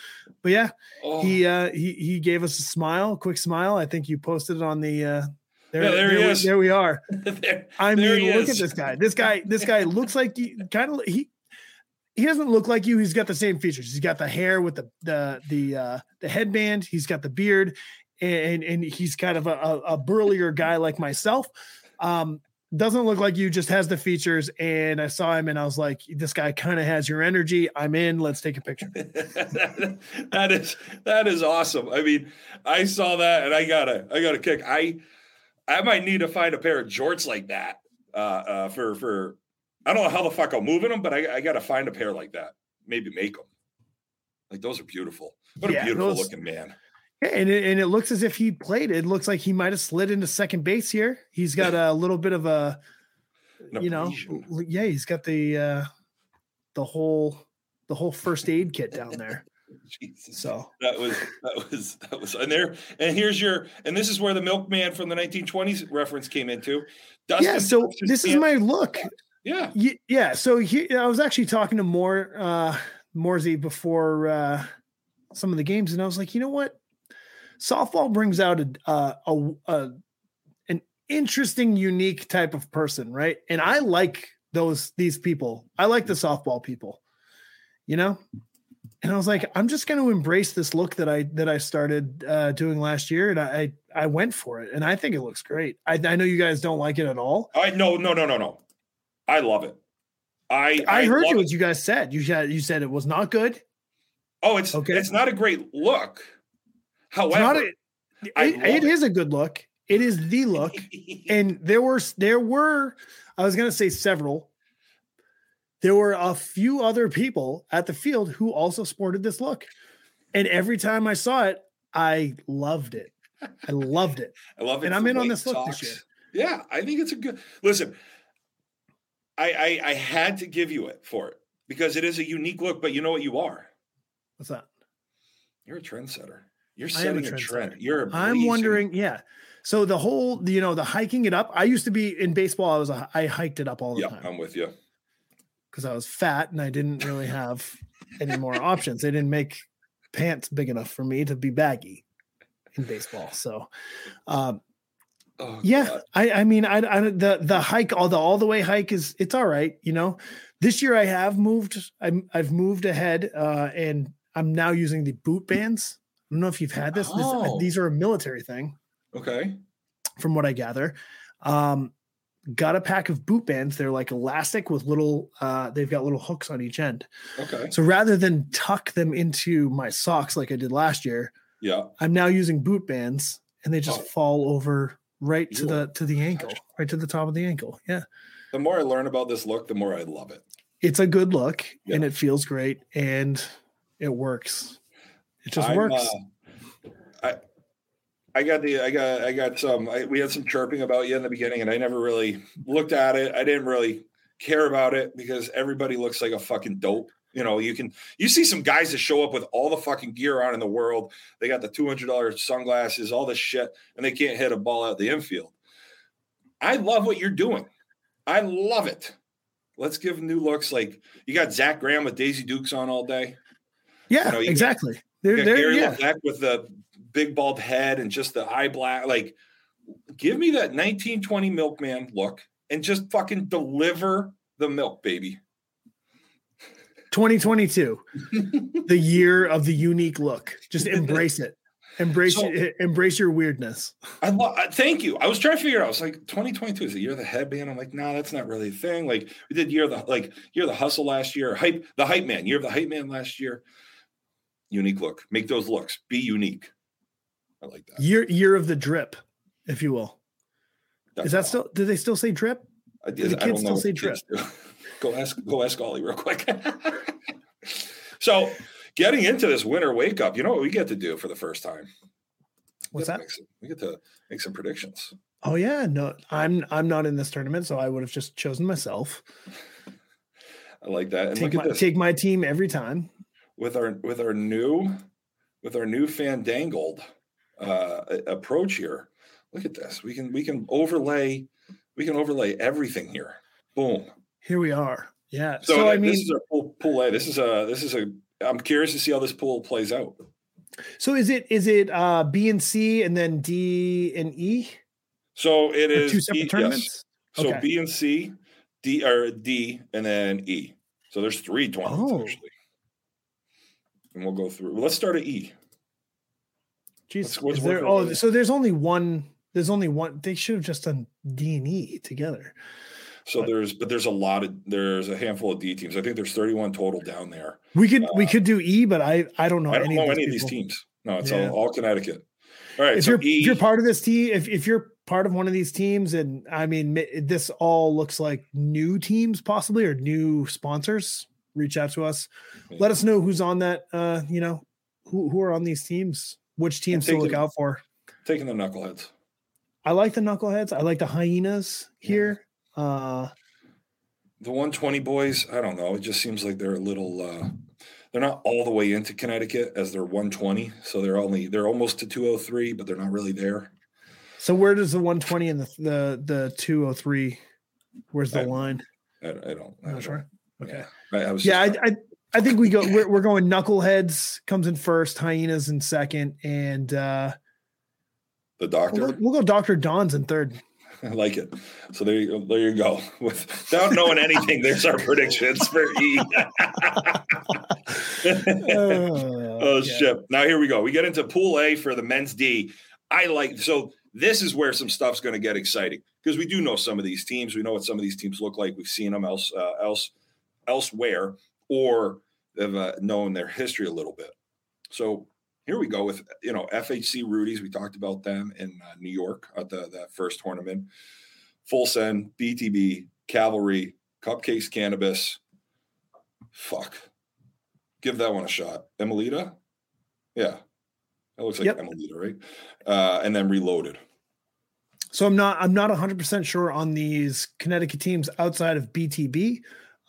Speaker 2: But yeah,
Speaker 1: Oh.
Speaker 2: he uh he he gave us a smile, a quick smile. I think you posted it on the uh there,
Speaker 1: Yeah, there he
Speaker 2: we, there we are.
Speaker 1: There-
Speaker 2: I
Speaker 1: There
Speaker 2: mean, look
Speaker 1: is.
Speaker 2: at this guy. This guy, this guy looks like he kind of he he doesn't look like you. He's got the same features. He's got the hair with the the the uh the headband, he's got the beard, and and he's kind of a, a, a burlier guy like myself. Um doesn't look like you, just has the features. And I saw him and I was like, this guy kind of has your energy. I'm in. Let's take a picture.
Speaker 1: that is that is awesome. I mean, I saw that and I got a I got a kick. I I might need to find a pair of jorts like that uh, uh, for for I don't know how the fuck I'm moving them, but I, I got to find a pair like that. Maybe make them. Like those are beautiful. What a beautiful
Speaker 2: those-
Speaker 1: looking man.
Speaker 2: Yeah, and it, and it looks as if he played. It looks like he might have slid into second base here. He's got a little bit of a you know yeah he's got the uh the whole the whole first aid kit down there
Speaker 1: Jesus.
Speaker 2: so
Speaker 1: That was that was that was and there and here's your and this is where the milkman from the 1920s reference came into. Dustin
Speaker 2: yeah so this is my look
Speaker 1: yeah.
Speaker 2: Ye- yeah so he, i was actually talking to more uh morsey before uh some of the games and i was like you know what softball brings out a uh, a, a an interesting unique type of person right and i like those these people i like the softball people you know and i was like i'm just going to embrace this look that i that i started uh doing last year and i i went for it and i think it looks great i, I know you guys don't like it at all
Speaker 1: I no no no no no. I love it. I
Speaker 2: I, heard you
Speaker 1: it.
Speaker 2: what you guys said. You said you said it was not good.
Speaker 1: Oh, it's
Speaker 2: Okay.
Speaker 1: it's not a great look. However,
Speaker 2: a, it, it is a good look. It is the look. and there were there were I was gonna say several. There were a few other people at the field who also sported this look. And every time I saw it, I loved it. I loved it.
Speaker 1: I love it.
Speaker 2: and I'm in on this look this year.
Speaker 1: Yeah, I think it's a good. Listen, I, I I had to give you it for it because it is a unique look. But you know what you are?
Speaker 2: What's that?
Speaker 1: You're a trendsetter. You're
Speaker 2: am a
Speaker 1: setting a, trend. You're. A
Speaker 2: I'm wondering, yeah. So the whole, you know, the hiking it up. I used to be in baseball. I was a, I hiked it up all the
Speaker 1: Yeah,
Speaker 2: time.
Speaker 1: I'm with you.
Speaker 2: because I was fat and I didn't really have any more options. They didn't make pants big enough for me to be baggy in baseball. So, um,
Speaker 1: Oh,
Speaker 2: yeah, I, I mean, I, I, the, the hike, all the, all the way hike is, it's all right. You know, this year I have moved, I'm, I've moved ahead, uh, and I'm now using the boot bands. I don't know if you've had this. this
Speaker 1: Oh.
Speaker 2: these are a military thing
Speaker 1: Okay.
Speaker 2: from what I gather. Um, got a pack of boot bands. They're like elastic with little, uh, they've got little hooks on each end.
Speaker 1: Okay.
Speaker 2: So rather than tuck them into my socks like I did last year,
Speaker 1: Yeah.
Speaker 2: I'm now using boot bands and they just
Speaker 1: Oh.
Speaker 2: fall over right to the to the ankle, right to the top of the ankle. Yeah.
Speaker 1: The more I learn about this look, the more I love it.
Speaker 2: It's a good look and it feels great and it works. It just
Speaker 1: I'm,
Speaker 2: works.
Speaker 1: uh, I I got the I got I got some I, we had some chirping about you in the beginning and I never really looked at it. I didn't really care about it because everybody looks like a fucking dope. You know, you can you see some guys that show up with all the fucking gear on in the world. They got the two hundred dollars sunglasses, all this shit, and they can't hit a ball out the infield. I love what you're doing. I love it. Let's give new looks. Like you got Zach Graham with Daisy Dukes on all day.
Speaker 2: yeah,
Speaker 1: know, you
Speaker 2: exactly.
Speaker 1: You
Speaker 2: They're, they're,
Speaker 1: Gary
Speaker 2: yeah.
Speaker 1: Levac with the big bald head and just the eye black. Like, give me that 1920 milkman look and just fucking deliver the milk, baby.
Speaker 2: 2022, the year of the unique look. Just embrace it. Embrace
Speaker 1: So-
Speaker 2: it, embrace your weirdness.
Speaker 1: I love. Thank you. I was trying to figure out. I was like, 2022 is the year of the headband. I'm like, nah, that's not really a thing. Like, we did year of the like year of the hustle last year. Hype the hype man. Year of the hype man last year. Unique look. Make those looks. Be unique. I like that.
Speaker 2: Year year of the drip, if you will.
Speaker 1: That's
Speaker 2: Is that
Speaker 1: all.
Speaker 2: still do they still say drip?
Speaker 1: I,
Speaker 2: Do the kids still say
Speaker 1: do. go ask go ask Ollie real quick. so getting into this winter wake up, you know what we get to do for the first time?
Speaker 2: What's that?
Speaker 1: some- we get to make some predictions.
Speaker 2: Oh yeah, no, I'm I'm not in this tournament, so I would have just chosen myself.
Speaker 1: I like that. And
Speaker 2: Take my,
Speaker 1: this
Speaker 2: take my team every time.
Speaker 1: With our with our new with our new fandangled uh, approach here. Look at this. We can we can overlay we can overlay everything here. Boom.
Speaker 2: Here we are. Yeah.
Speaker 1: So,
Speaker 2: So, I mean,
Speaker 1: this is our pool, pool A. This is a this is a. I'm curious to see how this pool plays out.
Speaker 2: so is it is it uh B and C and then D and E?
Speaker 1: So it is
Speaker 2: two separate
Speaker 1: E- yes.
Speaker 2: tournaments?
Speaker 1: So
Speaker 2: Okay.
Speaker 1: B and C, D or D, and then E. So there's three tournaments
Speaker 2: Oh.
Speaker 1: actually. And we'll go through. Let's start at E.
Speaker 2: Jeez,
Speaker 1: Let's- let's
Speaker 2: is
Speaker 1: work
Speaker 2: there, oh, so there's only one. There's only one. They should have just done D and E together.
Speaker 1: So
Speaker 2: But-
Speaker 1: there's but there's a lot of there's a handful of D teams. I think there's 31 total down there.
Speaker 2: We could we could do E, but I I don't know
Speaker 1: Uh, I don't
Speaker 2: any
Speaker 1: know
Speaker 2: of these
Speaker 1: any of these teams. No, it's
Speaker 2: Yeah.
Speaker 1: all, all Connecticut. All right,
Speaker 2: If
Speaker 1: so
Speaker 2: you're
Speaker 1: E,
Speaker 2: if you're part of this team, if if you're part of one of these teams, and I mean this all looks like new teams possibly or new sponsors, reach out to us. Let us know who's on that. Uh, you know, who who are on these teams, which teams to look
Speaker 1: thinking-
Speaker 2: out for.
Speaker 1: taking the knuckleheads.
Speaker 2: I like the knuckleheads. I like the hyenas here. Uh,
Speaker 1: The 120 boys, I don't know. It just seems like they're a little uh they're not all the way into Connecticut as they're 120. So they're only they're almost to 203, but they're not really there.
Speaker 2: so where does the 120 and the the the 203? Where's the
Speaker 1: I-
Speaker 2: line?
Speaker 1: I, I don't. I
Speaker 2: Not
Speaker 1: don't-
Speaker 2: sure. Okay.
Speaker 1: I, I was
Speaker 2: Yeah,
Speaker 1: just-
Speaker 2: I, I I think we go. We're, we're going knuckleheads comes in first, hyenas in second, and uh,
Speaker 1: the
Speaker 2: we'll,
Speaker 1: doctor.
Speaker 2: we'll go Doctor Don's in third.
Speaker 1: I like it. So there you go. There you go. Without knowing anything, there's our predictions for E.
Speaker 2: Oh,
Speaker 1: Oh
Speaker 2: yeah.
Speaker 1: shit! Now here we go. We get into Pool A for the men's D. I like so. This is where some stuff's going to get exciting because we do know some of these teams. We know what some of these teams look like. We've seen them else, uh, else, elsewhere, or have uh, known their history a little bit. So here we go with you know FHC Rudy's. We talked about them in uh, New York at the that first tournament. Full Send, BTB, Cavalry, Cupcakes, Cannabis. Fuck. Give that one a shot. Emilita? Yeah. That looks like
Speaker 2: Yep.
Speaker 1: Emilita, right? Uh, and then Reloaded.
Speaker 2: So I'm not I'm not 100 percent sure on these Connecticut teams outside of BTB.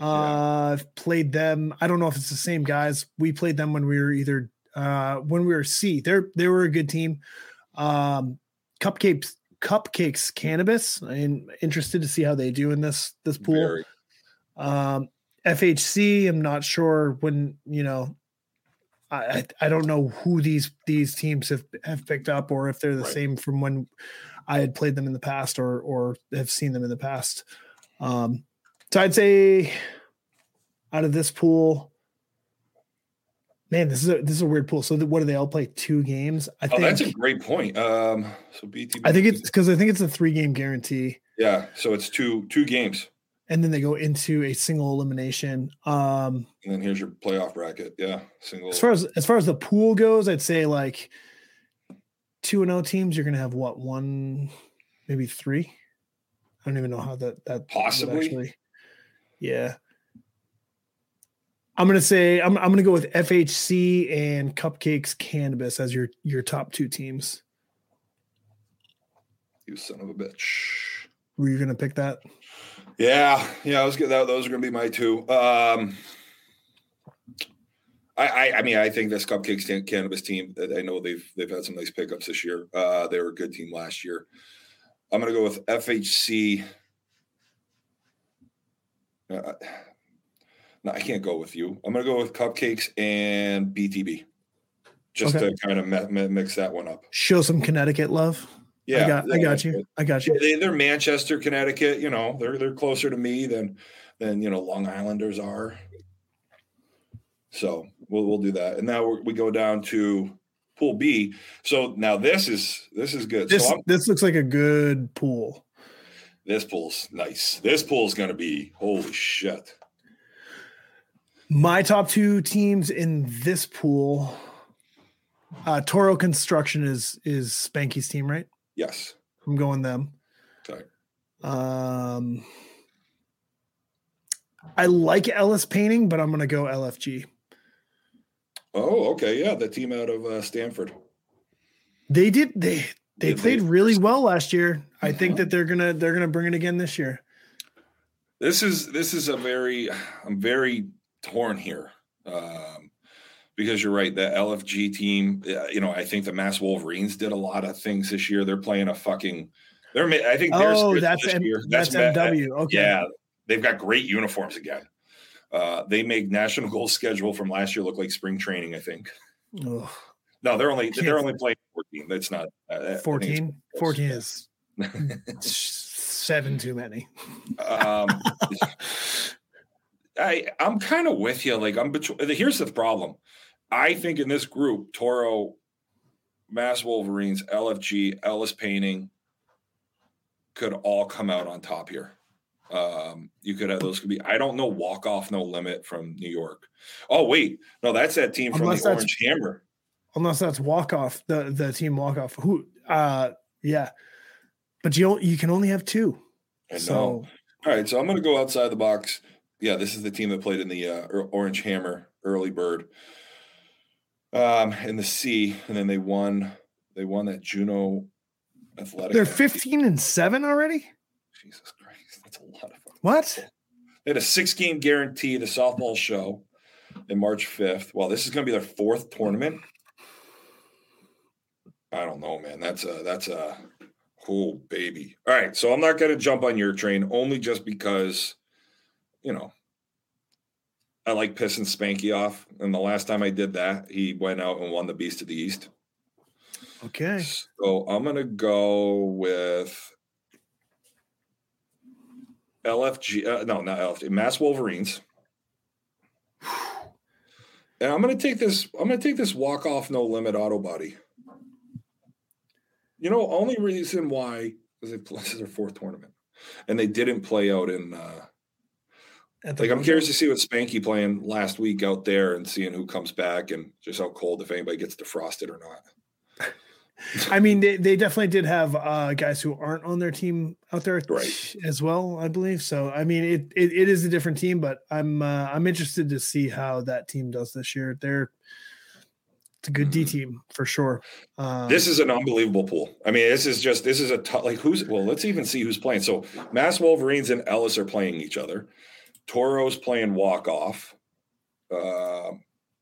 Speaker 2: Uh, I've played them. I don't know if it's the same guys. We played them when we were either uh, when we were C. They're they were a good team. Um, Cupcakes Cupcakes Cannabis. I'm interested to see how they do in this this pool.
Speaker 1: Very.
Speaker 2: Um, FHC, I'm not sure when you know. I I I don't know who these these teams have have picked up or if they're the
Speaker 1: Right.
Speaker 2: same from when I had played them in the past or or have seen them in the past. Um, so I'd say out of this pool, man, this is a this is a weird pool. So what do they all play? Two games? I
Speaker 1: Oh,
Speaker 2: think.
Speaker 1: that's a great point. Um, so BTB.
Speaker 2: I think it's because I think it's a three game guarantee.
Speaker 1: yeah. So it's two two games,
Speaker 2: and then they go into a single elimination. Um,
Speaker 1: and then here's your playoff bracket. Yeah, single.
Speaker 2: as far as as far as the pool goes, I'd say like two and O teams. You're gonna have what one, maybe three. I don't even know how that that
Speaker 1: Possibly.
Speaker 2: Yeah. I'm gonna say I'm I'm gonna go with FHC and Cupcakes Cannabis as your your top two teams.
Speaker 1: you son of a bitch.
Speaker 2: Were you gonna pick that?
Speaker 1: Yeah, yeah, I was good. That, those are to be my two. Um, I, I, I mean, I think this Cupcakes Can- Cannabis team. I know they've they've had some nice pickups this year. Uh, they were a good team last year. I'm to go with FHC. Uh, no, I can't go with you. I'm going to go with Cupcakes and BTB, just
Speaker 2: Okay.
Speaker 1: to kind of mi- mi- mix that one up.
Speaker 2: Show some Connecticut love.
Speaker 1: Yeah,
Speaker 2: I got I got you. I got you.
Speaker 1: they, they're Manchester, Connecticut. You know, they're they're closer to me than than you know Long Islanders are. So we'll we'll do that, and now we're, we go down to Pool B. So now this is this is good.
Speaker 2: This
Speaker 1: so
Speaker 2: this looks like a good pool.
Speaker 1: This pool's nice. This pool's going to be holy shit.
Speaker 2: My top two teams in this pool, uh, Toro Construction is is Spanky's team, right?
Speaker 1: Yes.
Speaker 2: I'm going them.
Speaker 1: Okay.
Speaker 2: Um, I like Ellis Painting, but I'm going to go LFG.
Speaker 1: Oh, okay. Yeah, the team out of uh, Stanford.
Speaker 2: They did they they
Speaker 1: Yeah,
Speaker 2: played
Speaker 1: they-
Speaker 2: really well last year. I think that they're gonna they're gonna bring it again this year.
Speaker 1: This is this is a very I'm very torn here um, because you're right. The LFG team, you know, I think the Mass Wolverines did a lot of things this year. They're playing a fucking. They're I think.
Speaker 2: Oh, that's
Speaker 1: this
Speaker 2: M-
Speaker 1: year,
Speaker 2: that's
Speaker 1: ma-
Speaker 2: MW. Okay.
Speaker 1: Yeah, they've got great uniforms again. Uh, they make national goal schedule from last year look like spring training. I think.
Speaker 2: Ugh.
Speaker 1: No, they're only they're only playing 14. That's not uh, I think it's
Speaker 2: 14 14 is seven too many
Speaker 1: um, I I'm kind of with you. Like I'm. betw- Here's the problem. I think in this group, Toro, Mass Wolverines, LFG, Ellis Painting, could all come out on top here. Um, you could have those could be. I don't know. Walk off, no limit from New York. Oh wait, no, that's that team from
Speaker 2: Unless
Speaker 1: the Orange Hammer.
Speaker 2: unless that's walk off the the team walk off who uh yeah but you you can only have two
Speaker 1: I know.
Speaker 2: so
Speaker 1: All right, so I'm going to go outside the box. Yeah, this is the team that played in the uh, Orange Hammer Early Bird um, in the C, and then they won. They won that Juno Athletic.
Speaker 2: they're 15 and 7 already
Speaker 1: Jesus Christ, that's a lot of fun.
Speaker 2: what
Speaker 1: They had a six-game guarantee. The softball show in March 5th. Well, this is going to be their fourth tournament. I don't know, man. That's a that's a cool baby. All right, so I'm not going to jump on your train only just because, you know, I like pissing Spanky off, and the last time I did that, he went out and won the Beast of the East.
Speaker 2: okay
Speaker 1: So I'm going to go with LFG. Uh, no, not LFG. Mass Wolverines. And I'm going to take this. I'm going to take this walk off no limit auto body. You know, only reason why is they this is their fourth tournament, and they didn't play out in. Uh, like I'm curious to see what Spanky playing last week out there and seeing who comes back and just how cold if anybody gets defrosted or not.
Speaker 2: I mean, they, they definitely did have uh, guys who aren't on their team out there
Speaker 1: Right.
Speaker 2: as well, I believe. So, I mean, it, it, it is a different team, but I'm uh, I'm interested to see how that team does this year. They're it's a good D
Speaker 1: Mhm.
Speaker 2: team for sure. Um,
Speaker 1: This is an unbelievable pool. I mean, this is just this is a tough. Like who's well? Let's even see who's playing. So Mass Wolverines and Ellis are playing each other. Toro's playing walk off. Uh,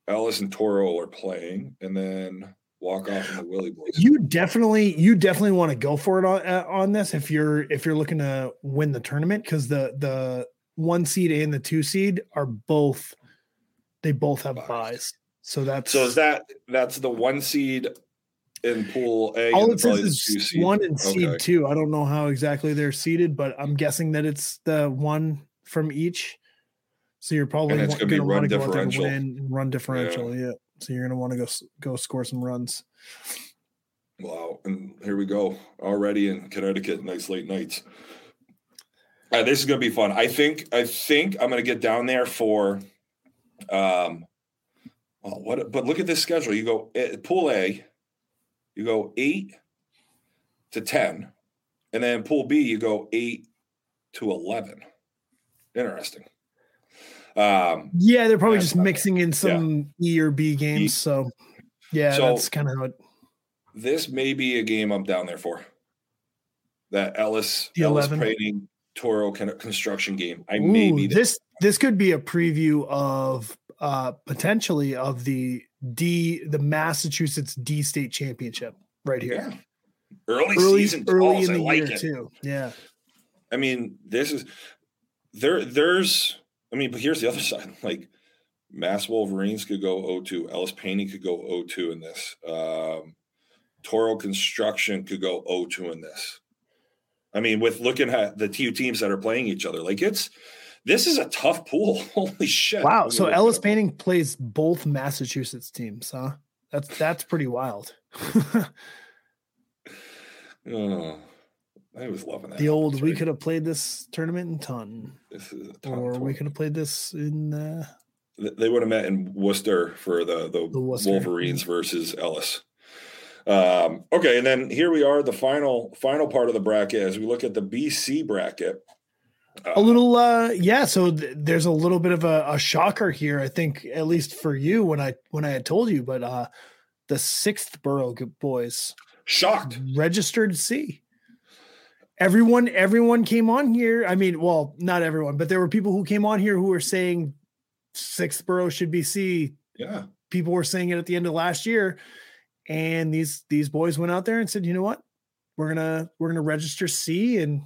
Speaker 1: Ellis and Toro are playing, and then walk off and the Willie Boys.
Speaker 2: you definitely you definitely want to go for it on uh, on this if you're if you're looking to win the tournament because the the one seed and the two seed are both they both have
Speaker 1: Buys.
Speaker 2: buys. So that's
Speaker 1: so is that that's the one seed in pool A?
Speaker 2: all it says
Speaker 1: probably the two
Speaker 2: is one and seed
Speaker 1: Okay.
Speaker 2: two. I don't know how exactly they're seeded, but I'm guessing that it's the one from each. So you're probably
Speaker 1: And it's
Speaker 2: wa-
Speaker 1: gonna be
Speaker 2: gonna
Speaker 1: run
Speaker 2: want to go out there and
Speaker 1: differential.
Speaker 2: win and run differential. Yeah. So you're gonna want to go go score some runs.
Speaker 1: Wow. And here we go already in Connecticut. Nice late nights. All right, this is gonna be fun. I think I think I'm gonna get down there for um well what but look at this schedule. You go eh, pool A, you go eight to ten, and then pool B you go eight to eleven. Interesting. Um
Speaker 2: Yeah, they're probably just mixing in some E or B games. So yeah,
Speaker 1: So-
Speaker 2: that's kind of how it
Speaker 1: this may be a game I'm down there for. That Ellis
Speaker 2: The
Speaker 1: Ellis
Speaker 2: 11.
Speaker 1: Painting Toro kind of construction game. I may
Speaker 2: Ooh,
Speaker 1: be there.
Speaker 2: this this could be a preview of uh potentially of the D the Massachusetts D state championship right here.
Speaker 1: Yeah. Early,
Speaker 2: Early
Speaker 1: season
Speaker 2: early in
Speaker 1: I
Speaker 2: the
Speaker 1: like
Speaker 2: year too. Yeah.
Speaker 1: I mean, this is there. There's. I mean, but here's the other side. Like, Mass Wolverines could go 0-2. Ellis Painting could go 0-2 in this. Um, Toro Construction could go 0-2 in this. I mean, with looking at the two teams that are playing each other, like it's this is a tough pool. Holy shit!
Speaker 2: Wow. So Ellis Painting plays both Massachusetts teams, huh? That's that's pretty wild.
Speaker 1: Oh, I was loving that.
Speaker 2: the old
Speaker 1: That's
Speaker 2: we
Speaker 1: right.
Speaker 2: could have played this tournament in ton,
Speaker 1: This is a ton
Speaker 2: or we could have played this in uh,
Speaker 1: They would have met in Worcester for the the,
Speaker 2: The
Speaker 1: Wolverines versus Ellis. Um, okay, and then here we are, the final final part of the bracket as we look at the BC bracket. Uh,
Speaker 2: a little uh yeah so th- there's a little bit of a, a shocker here i think at least for you when i when i had told you but uh the sixth borough boys
Speaker 1: shocked.
Speaker 2: registered c everyone everyone came on here. I mean, well, not everyone, but there were people who came on here who were saying sixth borough should be C.
Speaker 1: Yeah.
Speaker 2: People were saying it at the end of last year, and these these boys went out there and said, you know what, we're gonna we're gonna register C, and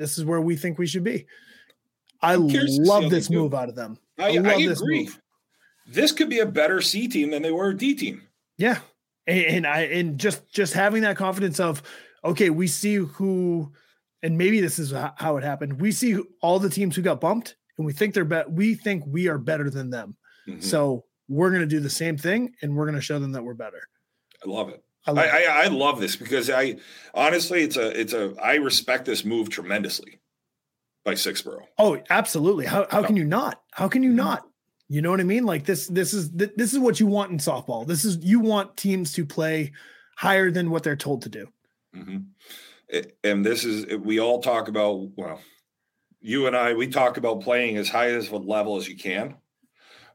Speaker 2: this is where we think we should be. I
Speaker 1: I'm curious to see
Speaker 2: love this move out of them.
Speaker 1: I,
Speaker 2: I love
Speaker 1: I
Speaker 2: this
Speaker 1: agree.
Speaker 2: move.
Speaker 1: This could be a better C team than they were a D team.
Speaker 2: Yeah. And, and I and just just having that confidence of okay, we see who and maybe this is how it happened. We see all the teams who got bumped and we think they're bet we think we are better than them.
Speaker 1: Mhm.
Speaker 2: So we're going to do the same thing and we're going to show them that we're better.
Speaker 1: I love it.
Speaker 2: I
Speaker 1: I. I, I love this because I honestly, it's a, it's a, I respect this move tremendously by Sixborough.
Speaker 2: Oh, absolutely. How how
Speaker 1: No.
Speaker 2: can you not? How can you
Speaker 1: Mhm.
Speaker 2: not? You know what I mean? Like this this is this is what you want in softball. This is you want teams to play higher than what they're told to do.
Speaker 1: hmm And this is, we all talk about, well, you and I, we talk about playing as high as what level as you can.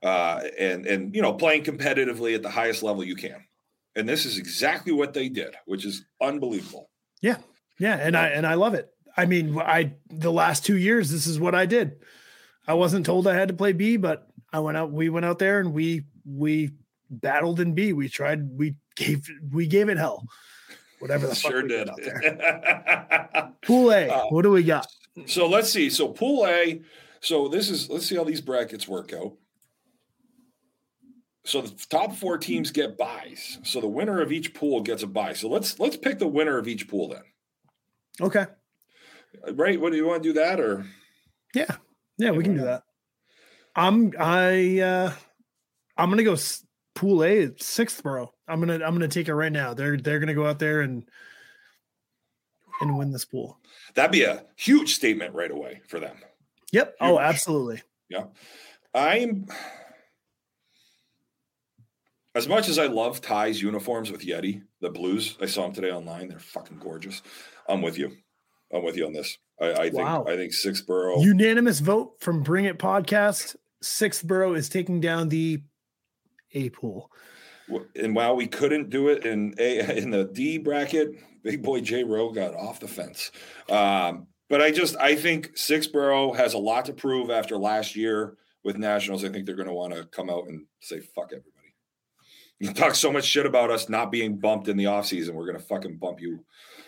Speaker 1: Uh, and, and, you know, playing competitively at the highest level you can. And this is exactly what they did, which is unbelievable.
Speaker 2: Yeah, Yeah. and I and I love it. I mean, I the last two years, this is what I did. I wasn't told I had to play B, but I went out. We went out there and we we battled in B. We tried. We gave we gave it hell. Whatever the fuck
Speaker 1: sure did.
Speaker 2: out there. Pool A.
Speaker 1: Uh,
Speaker 2: what do we got?
Speaker 1: So let's see. So pool A. So this is let's see how these brackets work out. So the top four teams get buys. So the winner of each pool gets a buy. So let's let's pick the winner of each pool then.
Speaker 2: Okay.
Speaker 1: Right? What do you want to do that or
Speaker 2: Yeah. Yeah, we can do that. I'm I uh I'm gonna go pool A sixth borough. I'm gonna I'm gonna take it right now. They're they're gonna go out there and and win this pool.
Speaker 1: that'd be a huge statement right away for them.
Speaker 2: Yep. Oh, absolutely. Yeah.
Speaker 1: I'm as much as I love Ty's uniforms with Yeti, the blues. I saw them today online. They're fucking gorgeous. I'm with you. I'm with you on this. I, I think
Speaker 2: Wow.
Speaker 1: I think Sixborough.
Speaker 2: Unanimous vote from Bring It Podcast. Sixth borough is taking down the A pool.
Speaker 1: And while we couldn't do it in a in the D bracket, big boy J Rowe got off the fence. Um, but I just I think Sixborough has a lot to prove after last year with Nationals. I think they're going to want to come out and say fuck everybody. You talk so much shit about us not being bumped in the offseason. We're going to fucking bump you.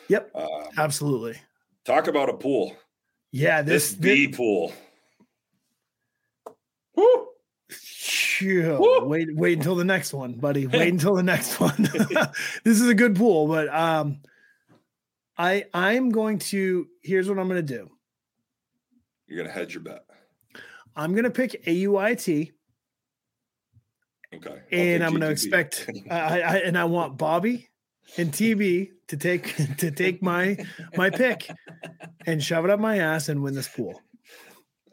Speaker 2: Yep.
Speaker 1: Uh,
Speaker 2: Absolutely.
Speaker 1: talk about a pool.
Speaker 2: Yeah.
Speaker 1: This,
Speaker 2: This,
Speaker 1: B pool. Woo!
Speaker 2: Phew.
Speaker 1: Woo!
Speaker 2: wait wait until the next one, buddy. Wait until the next one. this is a good pool, but um I I'm going to here's what I'm going to do.
Speaker 1: You're going to hedge your bet.
Speaker 2: I'm going to pick AUIT
Speaker 1: Okay.
Speaker 2: And I'm going to expect I, I and I want Bobby and TB to take to take my my pick and shove it up my ass and win this pool.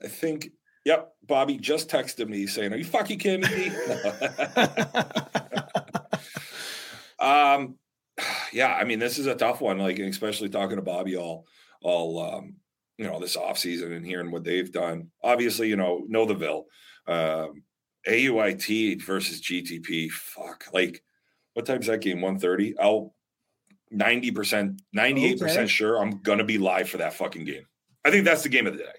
Speaker 1: I think, yep, Bobby just texted me saying, Are you fucking kidding me? um, yeah, I mean, this is a tough one, like, especially talking to Bobby all, all, um, you know, this offseason and hearing what they've done. Obviously, you know, know the Ville. Um, AUIT versus GTP. Fuck. Like, what time's that game? 130? I'll 90%, 98%
Speaker 2: Okay.
Speaker 1: sure I'm going to be live for that fucking game. I think that's the game of the day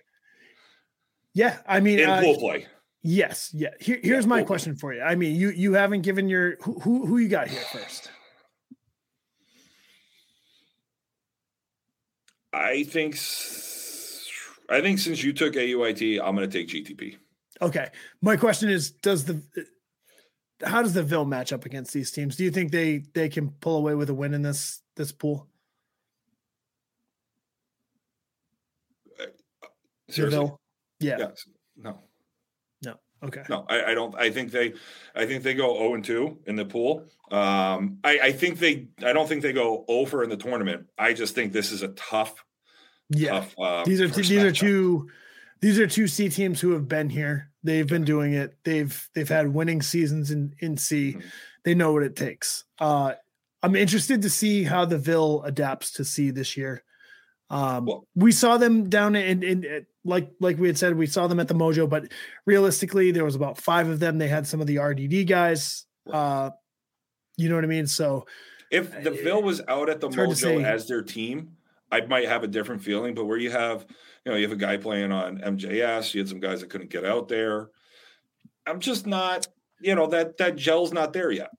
Speaker 2: yeah, I mean
Speaker 1: in
Speaker 2: uh,
Speaker 1: pool play.
Speaker 2: yes, yeah. Here, here's my
Speaker 1: pool play.
Speaker 2: question for you. I mean, you you haven't given your who who, who you got here first.
Speaker 1: I think, I think since you took AUIT, I'm going to take GTP.
Speaker 2: Okay. My question is does the how does the Ville match up against these teams? Do you think they they can pull away with a win in this this pool? The
Speaker 1: Seriously?
Speaker 2: Yeah.
Speaker 1: Yes. No.
Speaker 2: Okay.
Speaker 1: No, I, I don't. I think they, I think they go zero and two in the pool. Um, I, I think they. I don't think they go over in the tournament. I just think this is a tough,
Speaker 2: Yeah.
Speaker 1: tough. Uh,
Speaker 2: These are these are two these are two C teams who have been here. They've been doing it. They've they've had winning seasons in in C.
Speaker 1: Mhm.
Speaker 2: They know what it takes. Uh I'm interested to see how the Ville adapts to C this year. Um,
Speaker 1: Well-
Speaker 2: we saw them down in, in, in like like we had said, we saw them at the Mojo, but realistically, there was about five of them. They had some of the RDD guys. Uh, you know what I mean? So
Speaker 1: If the Ville was out at the
Speaker 2: It's hard to
Speaker 1: Mojo as their team, I might have a different feeling. But where you have, you know, you have a guy playing on MJS, you had some guys that couldn't get out there. I'm just not, you know, that that gel's not there yet.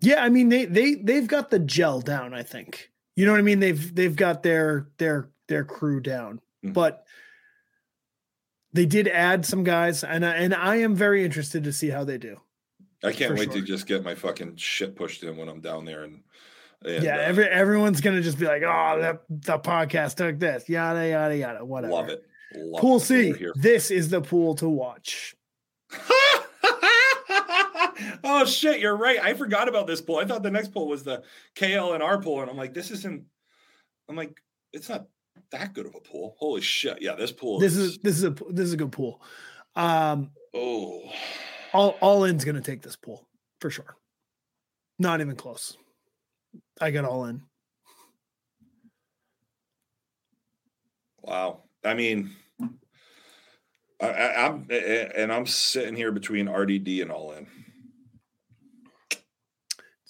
Speaker 2: Yeah, I mean they they they've got the gel down. I think you know what I mean. They've they've got their their their crew down,
Speaker 1: Mhm.
Speaker 2: but they did add some guys, and I, and I am very interested to see how they do.
Speaker 1: I can't wait to just get my fucking shit pushed in when I'm down there and, and
Speaker 2: yeah,
Speaker 1: uh,
Speaker 2: every everyone's gonna just be like, oh, that the podcast took this, yada yada yada, whatever.
Speaker 1: love it. Love
Speaker 2: Pool
Speaker 1: it
Speaker 2: C. This is the pool to watch.
Speaker 1: oh shit, you're right. I forgot about this pool. I thought the next pool was the KL and R pool, and I'm like, this isn't. I'm like, it's not that good of a pool. Holy shit! Yeah, this pool.
Speaker 2: This is this is a this is a good pool. Um,
Speaker 1: oh,
Speaker 2: all all in's gonna take this pool for sure. Not even close. I got all in.
Speaker 1: wow. I mean, I, I'm and I'm sitting here between RDD and all in.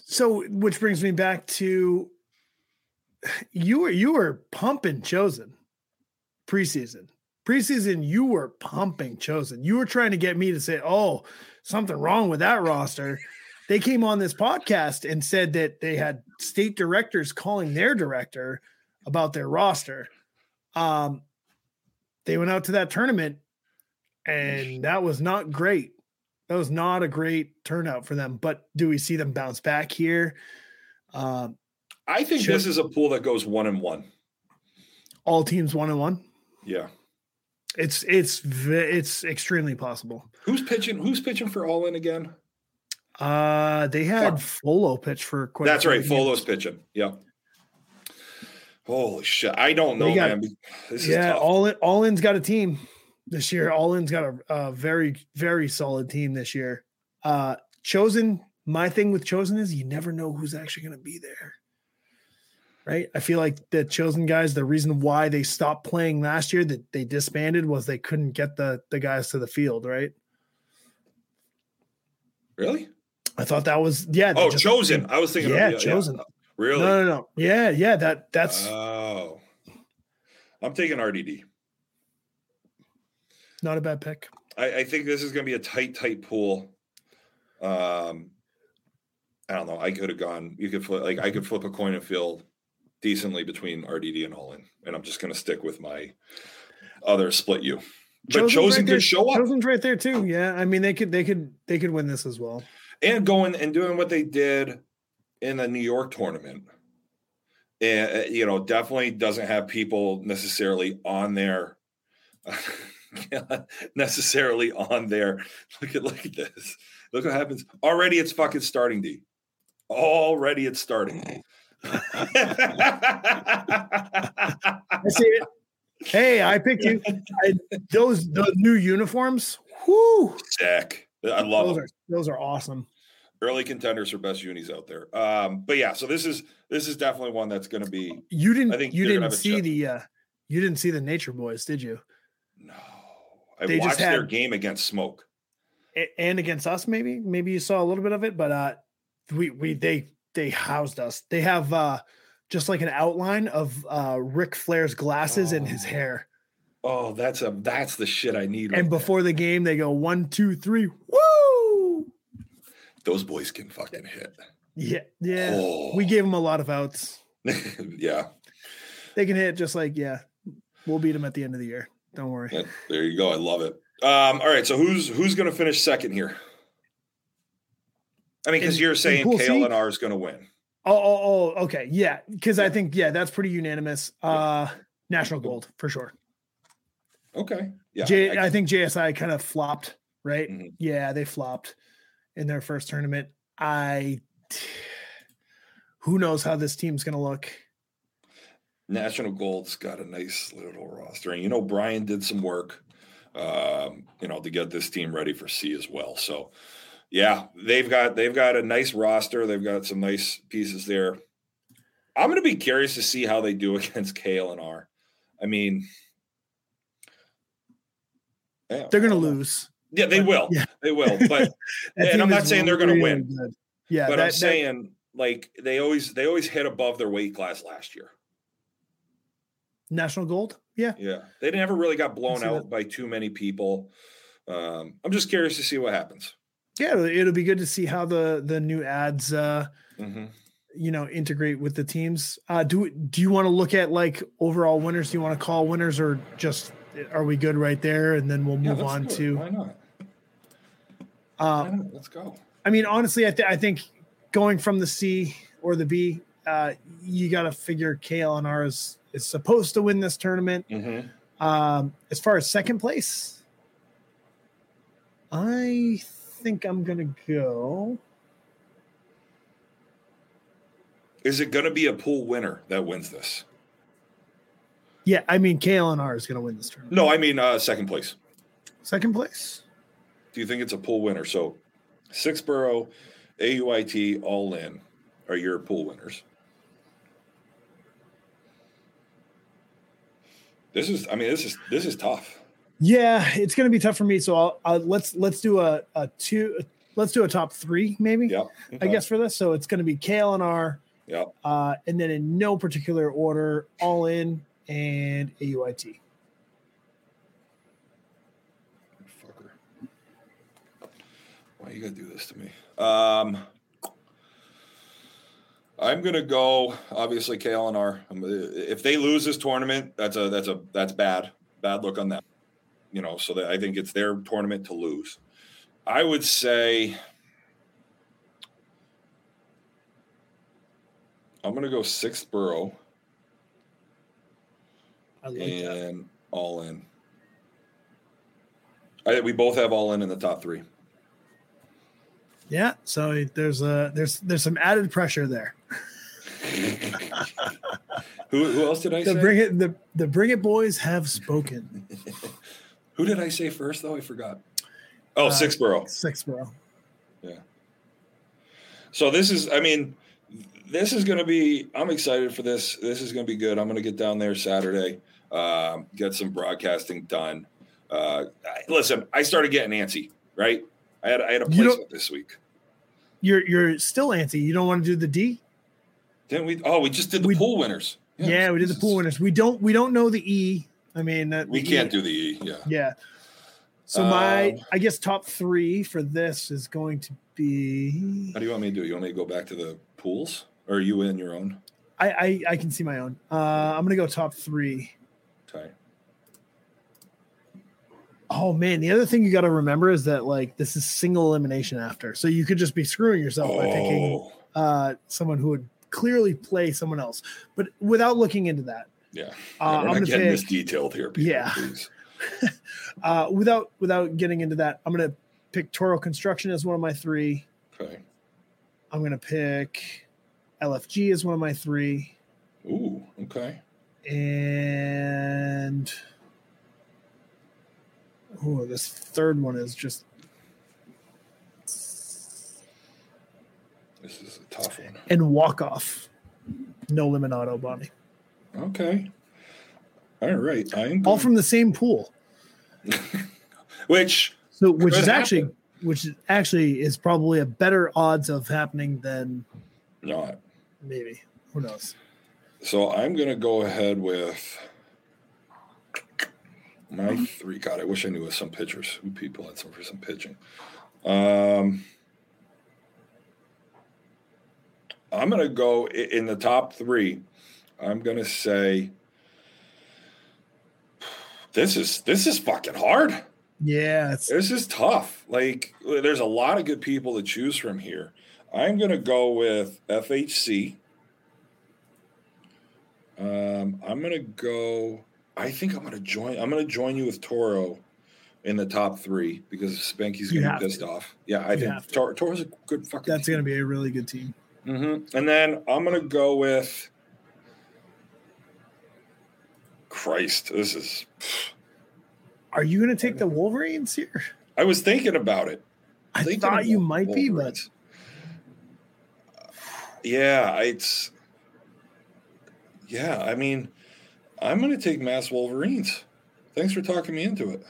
Speaker 2: So, which brings me back to you were you were pumping chosen preseason. Preseason, you were pumping chosen. You were trying to get me to say, "Oh, something wrong with that roster." They came on this podcast and said that they had state directors calling their director about their roster. Um, they went out to that tournament, and that was not great. That was not a great turnout for them. But do we see them bounce back here? Um,
Speaker 1: I think
Speaker 2: Sure.
Speaker 1: this is a pool that goes one and one.
Speaker 2: all teams one and one.
Speaker 1: Yeah.
Speaker 2: It's it's it's extremely possible.
Speaker 1: Who's pitching? Who's pitching for all in again?
Speaker 2: Uh, they had Folo pitch for quite.
Speaker 1: That's right. Folo's pitching. Yeah. Holy shit! I don't know,
Speaker 2: got-
Speaker 1: man. This
Speaker 2: Yeah, all in, all in's got a team this year. All in's got a, a very very solid team this year. Uh, chosen. My thing with chosen is you never know who's actually going to be there. Right. I feel like the chosen guys. The reason why they stopped playing last year that they disbanded was they couldn't get the the guys to the field. Right.
Speaker 1: really?
Speaker 2: I thought that was yeah.
Speaker 1: Oh,
Speaker 2: just-
Speaker 1: chosen. I was thinking.
Speaker 2: Yeah,
Speaker 1: the,
Speaker 2: chosen.
Speaker 1: Really?
Speaker 2: No, no, no. Yeah, yeah. That that's
Speaker 1: Oh, I'm taking RDD.
Speaker 2: not a bad pick.
Speaker 1: I, I think this is going to be a tight, tight pool. Um, I don't know. I could have gone. You could flip like I could flip a coin and feel decently between RDD and all in, and I'm just going to stick with my other split you. But
Speaker 2: Chosen's
Speaker 1: chosen
Speaker 2: right there-
Speaker 1: could show up
Speaker 2: Chosen's right there too. Yeah, I mean they could they could they could win this as well.
Speaker 1: And going and doing what they did in the New York tournament. And uh, you know, definitely doesn't have people necessarily on their necessarily on their look at look at this. Look what happens. Already it's fucking starting D. Already it's starting.
Speaker 2: I see it. Hey, I picked you. I, those the new uniforms. Whoo!
Speaker 1: Sick. I love
Speaker 2: Those
Speaker 1: them.
Speaker 2: are those are awesome.
Speaker 1: Early contenders for best unis out there. Um, but yeah, so this is this is definitely one that's going to be
Speaker 2: You didn't
Speaker 1: I think
Speaker 2: you didn't see the uh you didn't see the Nature Boys, did you?
Speaker 1: no. I
Speaker 2: They just
Speaker 1: watched their game against Smoke.
Speaker 2: And against us maybe maybe you saw a little bit of it but uh we we they they housed us they have uh just like an outline of uh Ric Flair's glasses and his
Speaker 1: Oh.
Speaker 2: hair
Speaker 1: Oh, that's a that's the shit I need.
Speaker 2: and before the game they go one two three woo
Speaker 1: those boys can fucking hit.
Speaker 2: yeah yeah
Speaker 1: Oh.
Speaker 2: we gave them a lot of outs
Speaker 1: yeah,
Speaker 2: they can hit just like yeah we'll beat them at the end of the year don't worry
Speaker 1: yeah, there you go. I love it. Um, all right, so who's who's going to finish second here? I mean, because you're saying
Speaker 2: Pool?
Speaker 1: KLNR is going to win.
Speaker 2: oh oh oh okay yeah because I think yeah that's pretty unanimous uh national gold for sure
Speaker 1: Okay, yeah,
Speaker 2: J,
Speaker 1: I-
Speaker 2: I think JSI kind of flopped, right?
Speaker 1: Mhm.
Speaker 2: Yeah, they flopped in their first tournament. I who knows how this team's going to look.
Speaker 1: National Gold's got a nice little roster, and you know Brian did some work, um, you know, to get this team ready for C as well. So, yeah, they've got they've got a nice roster. They've got some nice pieces there. I'm going to be curious to see how they do against KL and R. I mean, yeah,
Speaker 2: They're going to
Speaker 1: I don't know.
Speaker 2: lose.
Speaker 1: Yeah, they
Speaker 2: but-
Speaker 1: will.
Speaker 2: yeah.
Speaker 1: They will. But And I'm not saying they're gonna win.
Speaker 2: good. Yeah,
Speaker 1: but
Speaker 2: that-
Speaker 1: I'm
Speaker 2: that-
Speaker 1: saying like they always they always hit above their weight class last year.
Speaker 2: National Gold. Yeah.
Speaker 1: Yeah, they never really got blown out
Speaker 2: that.
Speaker 1: by too many people. Um, I'm just curious to see what happens.
Speaker 2: Yeah, it'll, be good to see how the the new ads uh
Speaker 1: hmm
Speaker 2: you know integrate with the teams. Uh do do you want to look at like overall winners? Do you want to call winners or just are we good right there and then we'll move
Speaker 1: let's
Speaker 2: on
Speaker 1: do
Speaker 2: to
Speaker 1: why not?
Speaker 2: uh
Speaker 1: Why not? Let's go.
Speaker 2: I mean, honestly, I, th- I think going from the C or the B, uh, you got to figure Kale KLNR is is supposed to win this tournament.
Speaker 1: hmm
Speaker 2: Um, as far as second place, I think I'm gonna go.
Speaker 1: Is it going to be a pool winner that wins this?
Speaker 2: Yeah, I mean KLNR is gonna win this tournament.
Speaker 1: No, I mean uh, second place.
Speaker 2: Second place.
Speaker 1: Do you think it's a pool winner? So, Sixborough, AUIT, all in are your pool winners. This is, I mean, this is this is tough.
Speaker 2: Yeah, it's gonna be tough for me. So I'll, uh, let's let's do a, a two. Let's do a top three, maybe.
Speaker 1: Yep.
Speaker 2: I guess for this. So it's gonna be KLNR,
Speaker 1: Yeah.
Speaker 2: uh, and then in no particular order, all in and AUIT.
Speaker 1: Fucker. Why you gotta do this to me? Um, I'm gonna go. Obviously, KLNR. Um, If they lose this tournament, that's a that's a that's bad. Bad look on them. You know, so that I think it's their tournament to lose. I would say I'm gonna go sixth borough
Speaker 2: I like that.
Speaker 1: and all in. I, we both have all in in the top three.
Speaker 2: Yeah, so there's a there's there's some added pressure there.
Speaker 1: who, who else did I
Speaker 2: The
Speaker 1: say?
Speaker 2: bring it the the bring it boys have spoken.
Speaker 1: who did I say first though? I forgot. Oh,
Speaker 2: Uh,
Speaker 1: Sixborough.
Speaker 2: Six Yeah.
Speaker 1: So this is, I mean, this is going to be. I'm excited for this. This is going to be good. I'm going to get down there Saturday, um, get some broadcasting done. Uh, listen, I started getting antsy. Right, I had I had a placement this week.
Speaker 2: You're you're still antsy. You don't want to do the D?
Speaker 1: Didn't we? Oh, we just did the
Speaker 2: We-
Speaker 1: pool winners.
Speaker 2: Yeah, we did the pool winners. We don't we don't know the E. I mean that
Speaker 1: We can't
Speaker 2: E-
Speaker 1: do the E. Yeah.
Speaker 2: Yeah. So my
Speaker 1: Um,
Speaker 2: I guess top three for this is going to be
Speaker 1: How do you want me to do? You want me to go back to the pools, or are you in your own?
Speaker 2: I I, I can see my own. Uh, I'm gonna go top three.
Speaker 1: Okay.
Speaker 2: Oh man, the other thing you got to remember is that like this is single elimination after, so you could just be screwing yourself by picking
Speaker 1: Oh,
Speaker 2: uh, someone who would clearly play someone else, but without looking into that.
Speaker 1: yeah.
Speaker 2: Uh, I'm
Speaker 1: we're
Speaker 2: gonna
Speaker 1: not getting this
Speaker 2: pick
Speaker 1: detailed here. People,
Speaker 2: Yeah. Uh, without without getting into that. I'm gonna pick Toro Construction as one of my three.
Speaker 1: Okay.
Speaker 2: I'm gonna pick LFG as one of my three,
Speaker 1: Ooh. Okay.
Speaker 2: and oh, this third one is just
Speaker 1: This is a tough one.
Speaker 2: and walk off. No limit auto body.
Speaker 1: Okay. All right. I'm
Speaker 2: All from the same pool.
Speaker 1: which
Speaker 2: So which is actually
Speaker 1: happen.
Speaker 2: which is actually is probably a better odds of happening than
Speaker 1: not.
Speaker 2: maybe. Who knows?
Speaker 1: So I'm gonna go ahead with my three. God, I wish I knew with some pitchers. Who people had some for some pitching. Um, I'm gonna go in the top three. I'm gonna say this is this is fucking hard.
Speaker 2: Yeah, it's
Speaker 1: This is tough. Like, there's a lot of good people to choose from here. I'm going to go with FHC. Um, I'm going to go. I think I'm going to join. I'm to join you with Toro in the top three because Spanky's going to be pissed
Speaker 2: to.
Speaker 1: off. Yeah, I
Speaker 2: You
Speaker 1: think
Speaker 2: to.
Speaker 1: Tor- Toro's a good fucking.
Speaker 2: that's going to be a really good team.
Speaker 1: hmm And then I'm going to go with. Christ, this is.
Speaker 2: Are you going to take the Wolverines here?
Speaker 1: I was thinking about it.
Speaker 2: I
Speaker 1: thinking
Speaker 2: thought you might be, but
Speaker 1: yeah, it's yeah. I mean, I'm going to take Mass Wolverines. Thanks for talking me into it.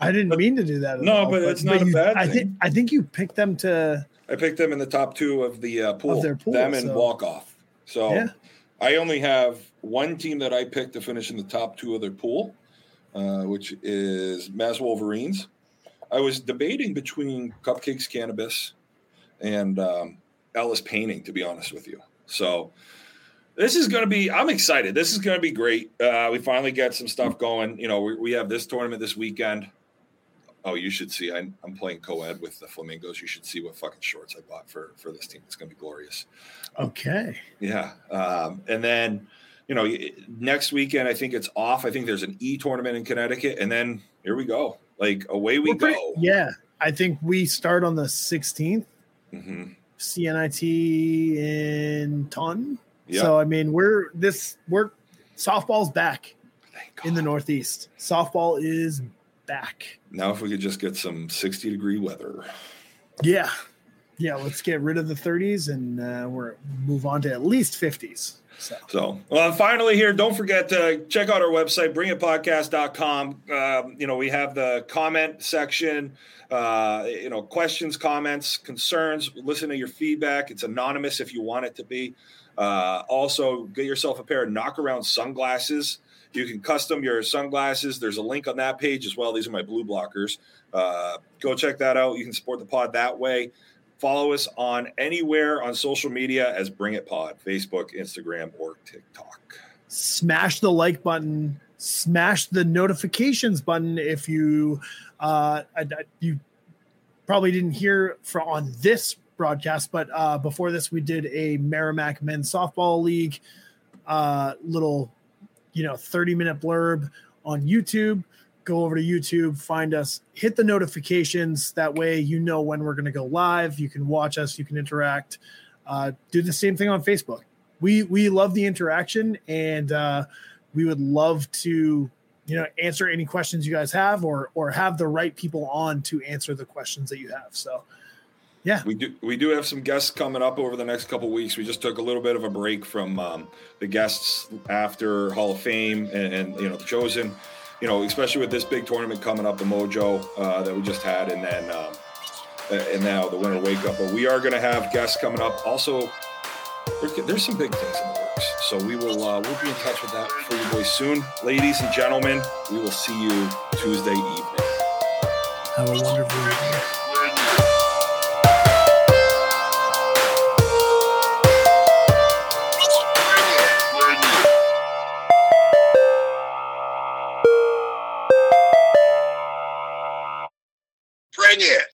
Speaker 2: I didn't
Speaker 1: But-
Speaker 2: mean to do that. at
Speaker 1: No,
Speaker 2: all,
Speaker 1: but it's not a
Speaker 2: you-
Speaker 1: bad
Speaker 2: I think I think you picked them to.
Speaker 1: I picked them in the top two of the uh, pool.
Speaker 2: their pool,
Speaker 1: them and walk off. So
Speaker 2: Yeah.
Speaker 1: I only have one team that I picked to finish in the top two of their pool, uh, which is Mass Wolverines. I was debating between Cupcakes Cannabis and um, Ellis Painting, to be honest with you. So this is going to be, I'm excited. This is going to be great. Uh, we finally get some stuff going. You know, we, we have this tournament this weekend. Oh, you should see. I, am playing co-ed with the Flamingos. You should see what fucking shorts I bought for for this team. It's gonna be glorious.
Speaker 2: Okay.
Speaker 1: Yeah, um, and then you know next weekend I think it's off. I think there's an E tournament in Connecticut, and then here we go. Like away we
Speaker 2: pretty,
Speaker 1: go.
Speaker 2: Yeah, I think we start on the 16th. Mm-hmm. CNIT in Taunton. So I mean, we're this we're softball's back in the Northeast. Softball is back.
Speaker 1: Now, if we could just get some 60 degree weather.
Speaker 2: Yeah. Yeah. Let's get rid of the 30s and uh, we're move on to at least 50s. So.
Speaker 1: so, well, finally here, don't forget to check out our website, bringitpodcast.com. Um, you know, we have the comment section, uh, you know, questions, comments, concerns, listen to your feedback. It's anonymous if you want it to be. Uh, also, get yourself a pair of knockaround sunglasses. You can custom your sunglasses. There's a link on that page as well. These are my blue blockers. Uh, go check that out. You can support the pod that way. Follow us on anywhere on social media as Bring It Pod, Facebook, Instagram, or TikTok.
Speaker 2: Smash the like button. Smash the notifications button if you uh, you probably didn't hear for on this broadcast, but uh, before this, we did a Merrimack men's softball league uh, little you know 30 minute blurb on YouTube. Go over to YouTube, find us, hit the notifications. That way, you know when we're going to go live. You can watch us, you can interact. Uh, do the same thing on Facebook. We we love the interaction, and uh, we would love to you know answer any questions you guys have, or or have the right people on to answer the questions that you have. So yeah,
Speaker 1: we do. We do have some guests coming up over the next couple weeks. We just took a little bit of a break from um, the guests after Hall of Fame and, and, you know the chosen. You know, especially with this big tournament coming up, the Mojo uh, that we just had, and then um, and now the Winter Wake Up. But we are going to have guests coming up. Also, there's some big things in the works, so we will uh, we'll be in touch with that for you boys soon, ladies and gentlemen. We will see you Tuesday evening.
Speaker 2: Have a wonderful evening. Yeah.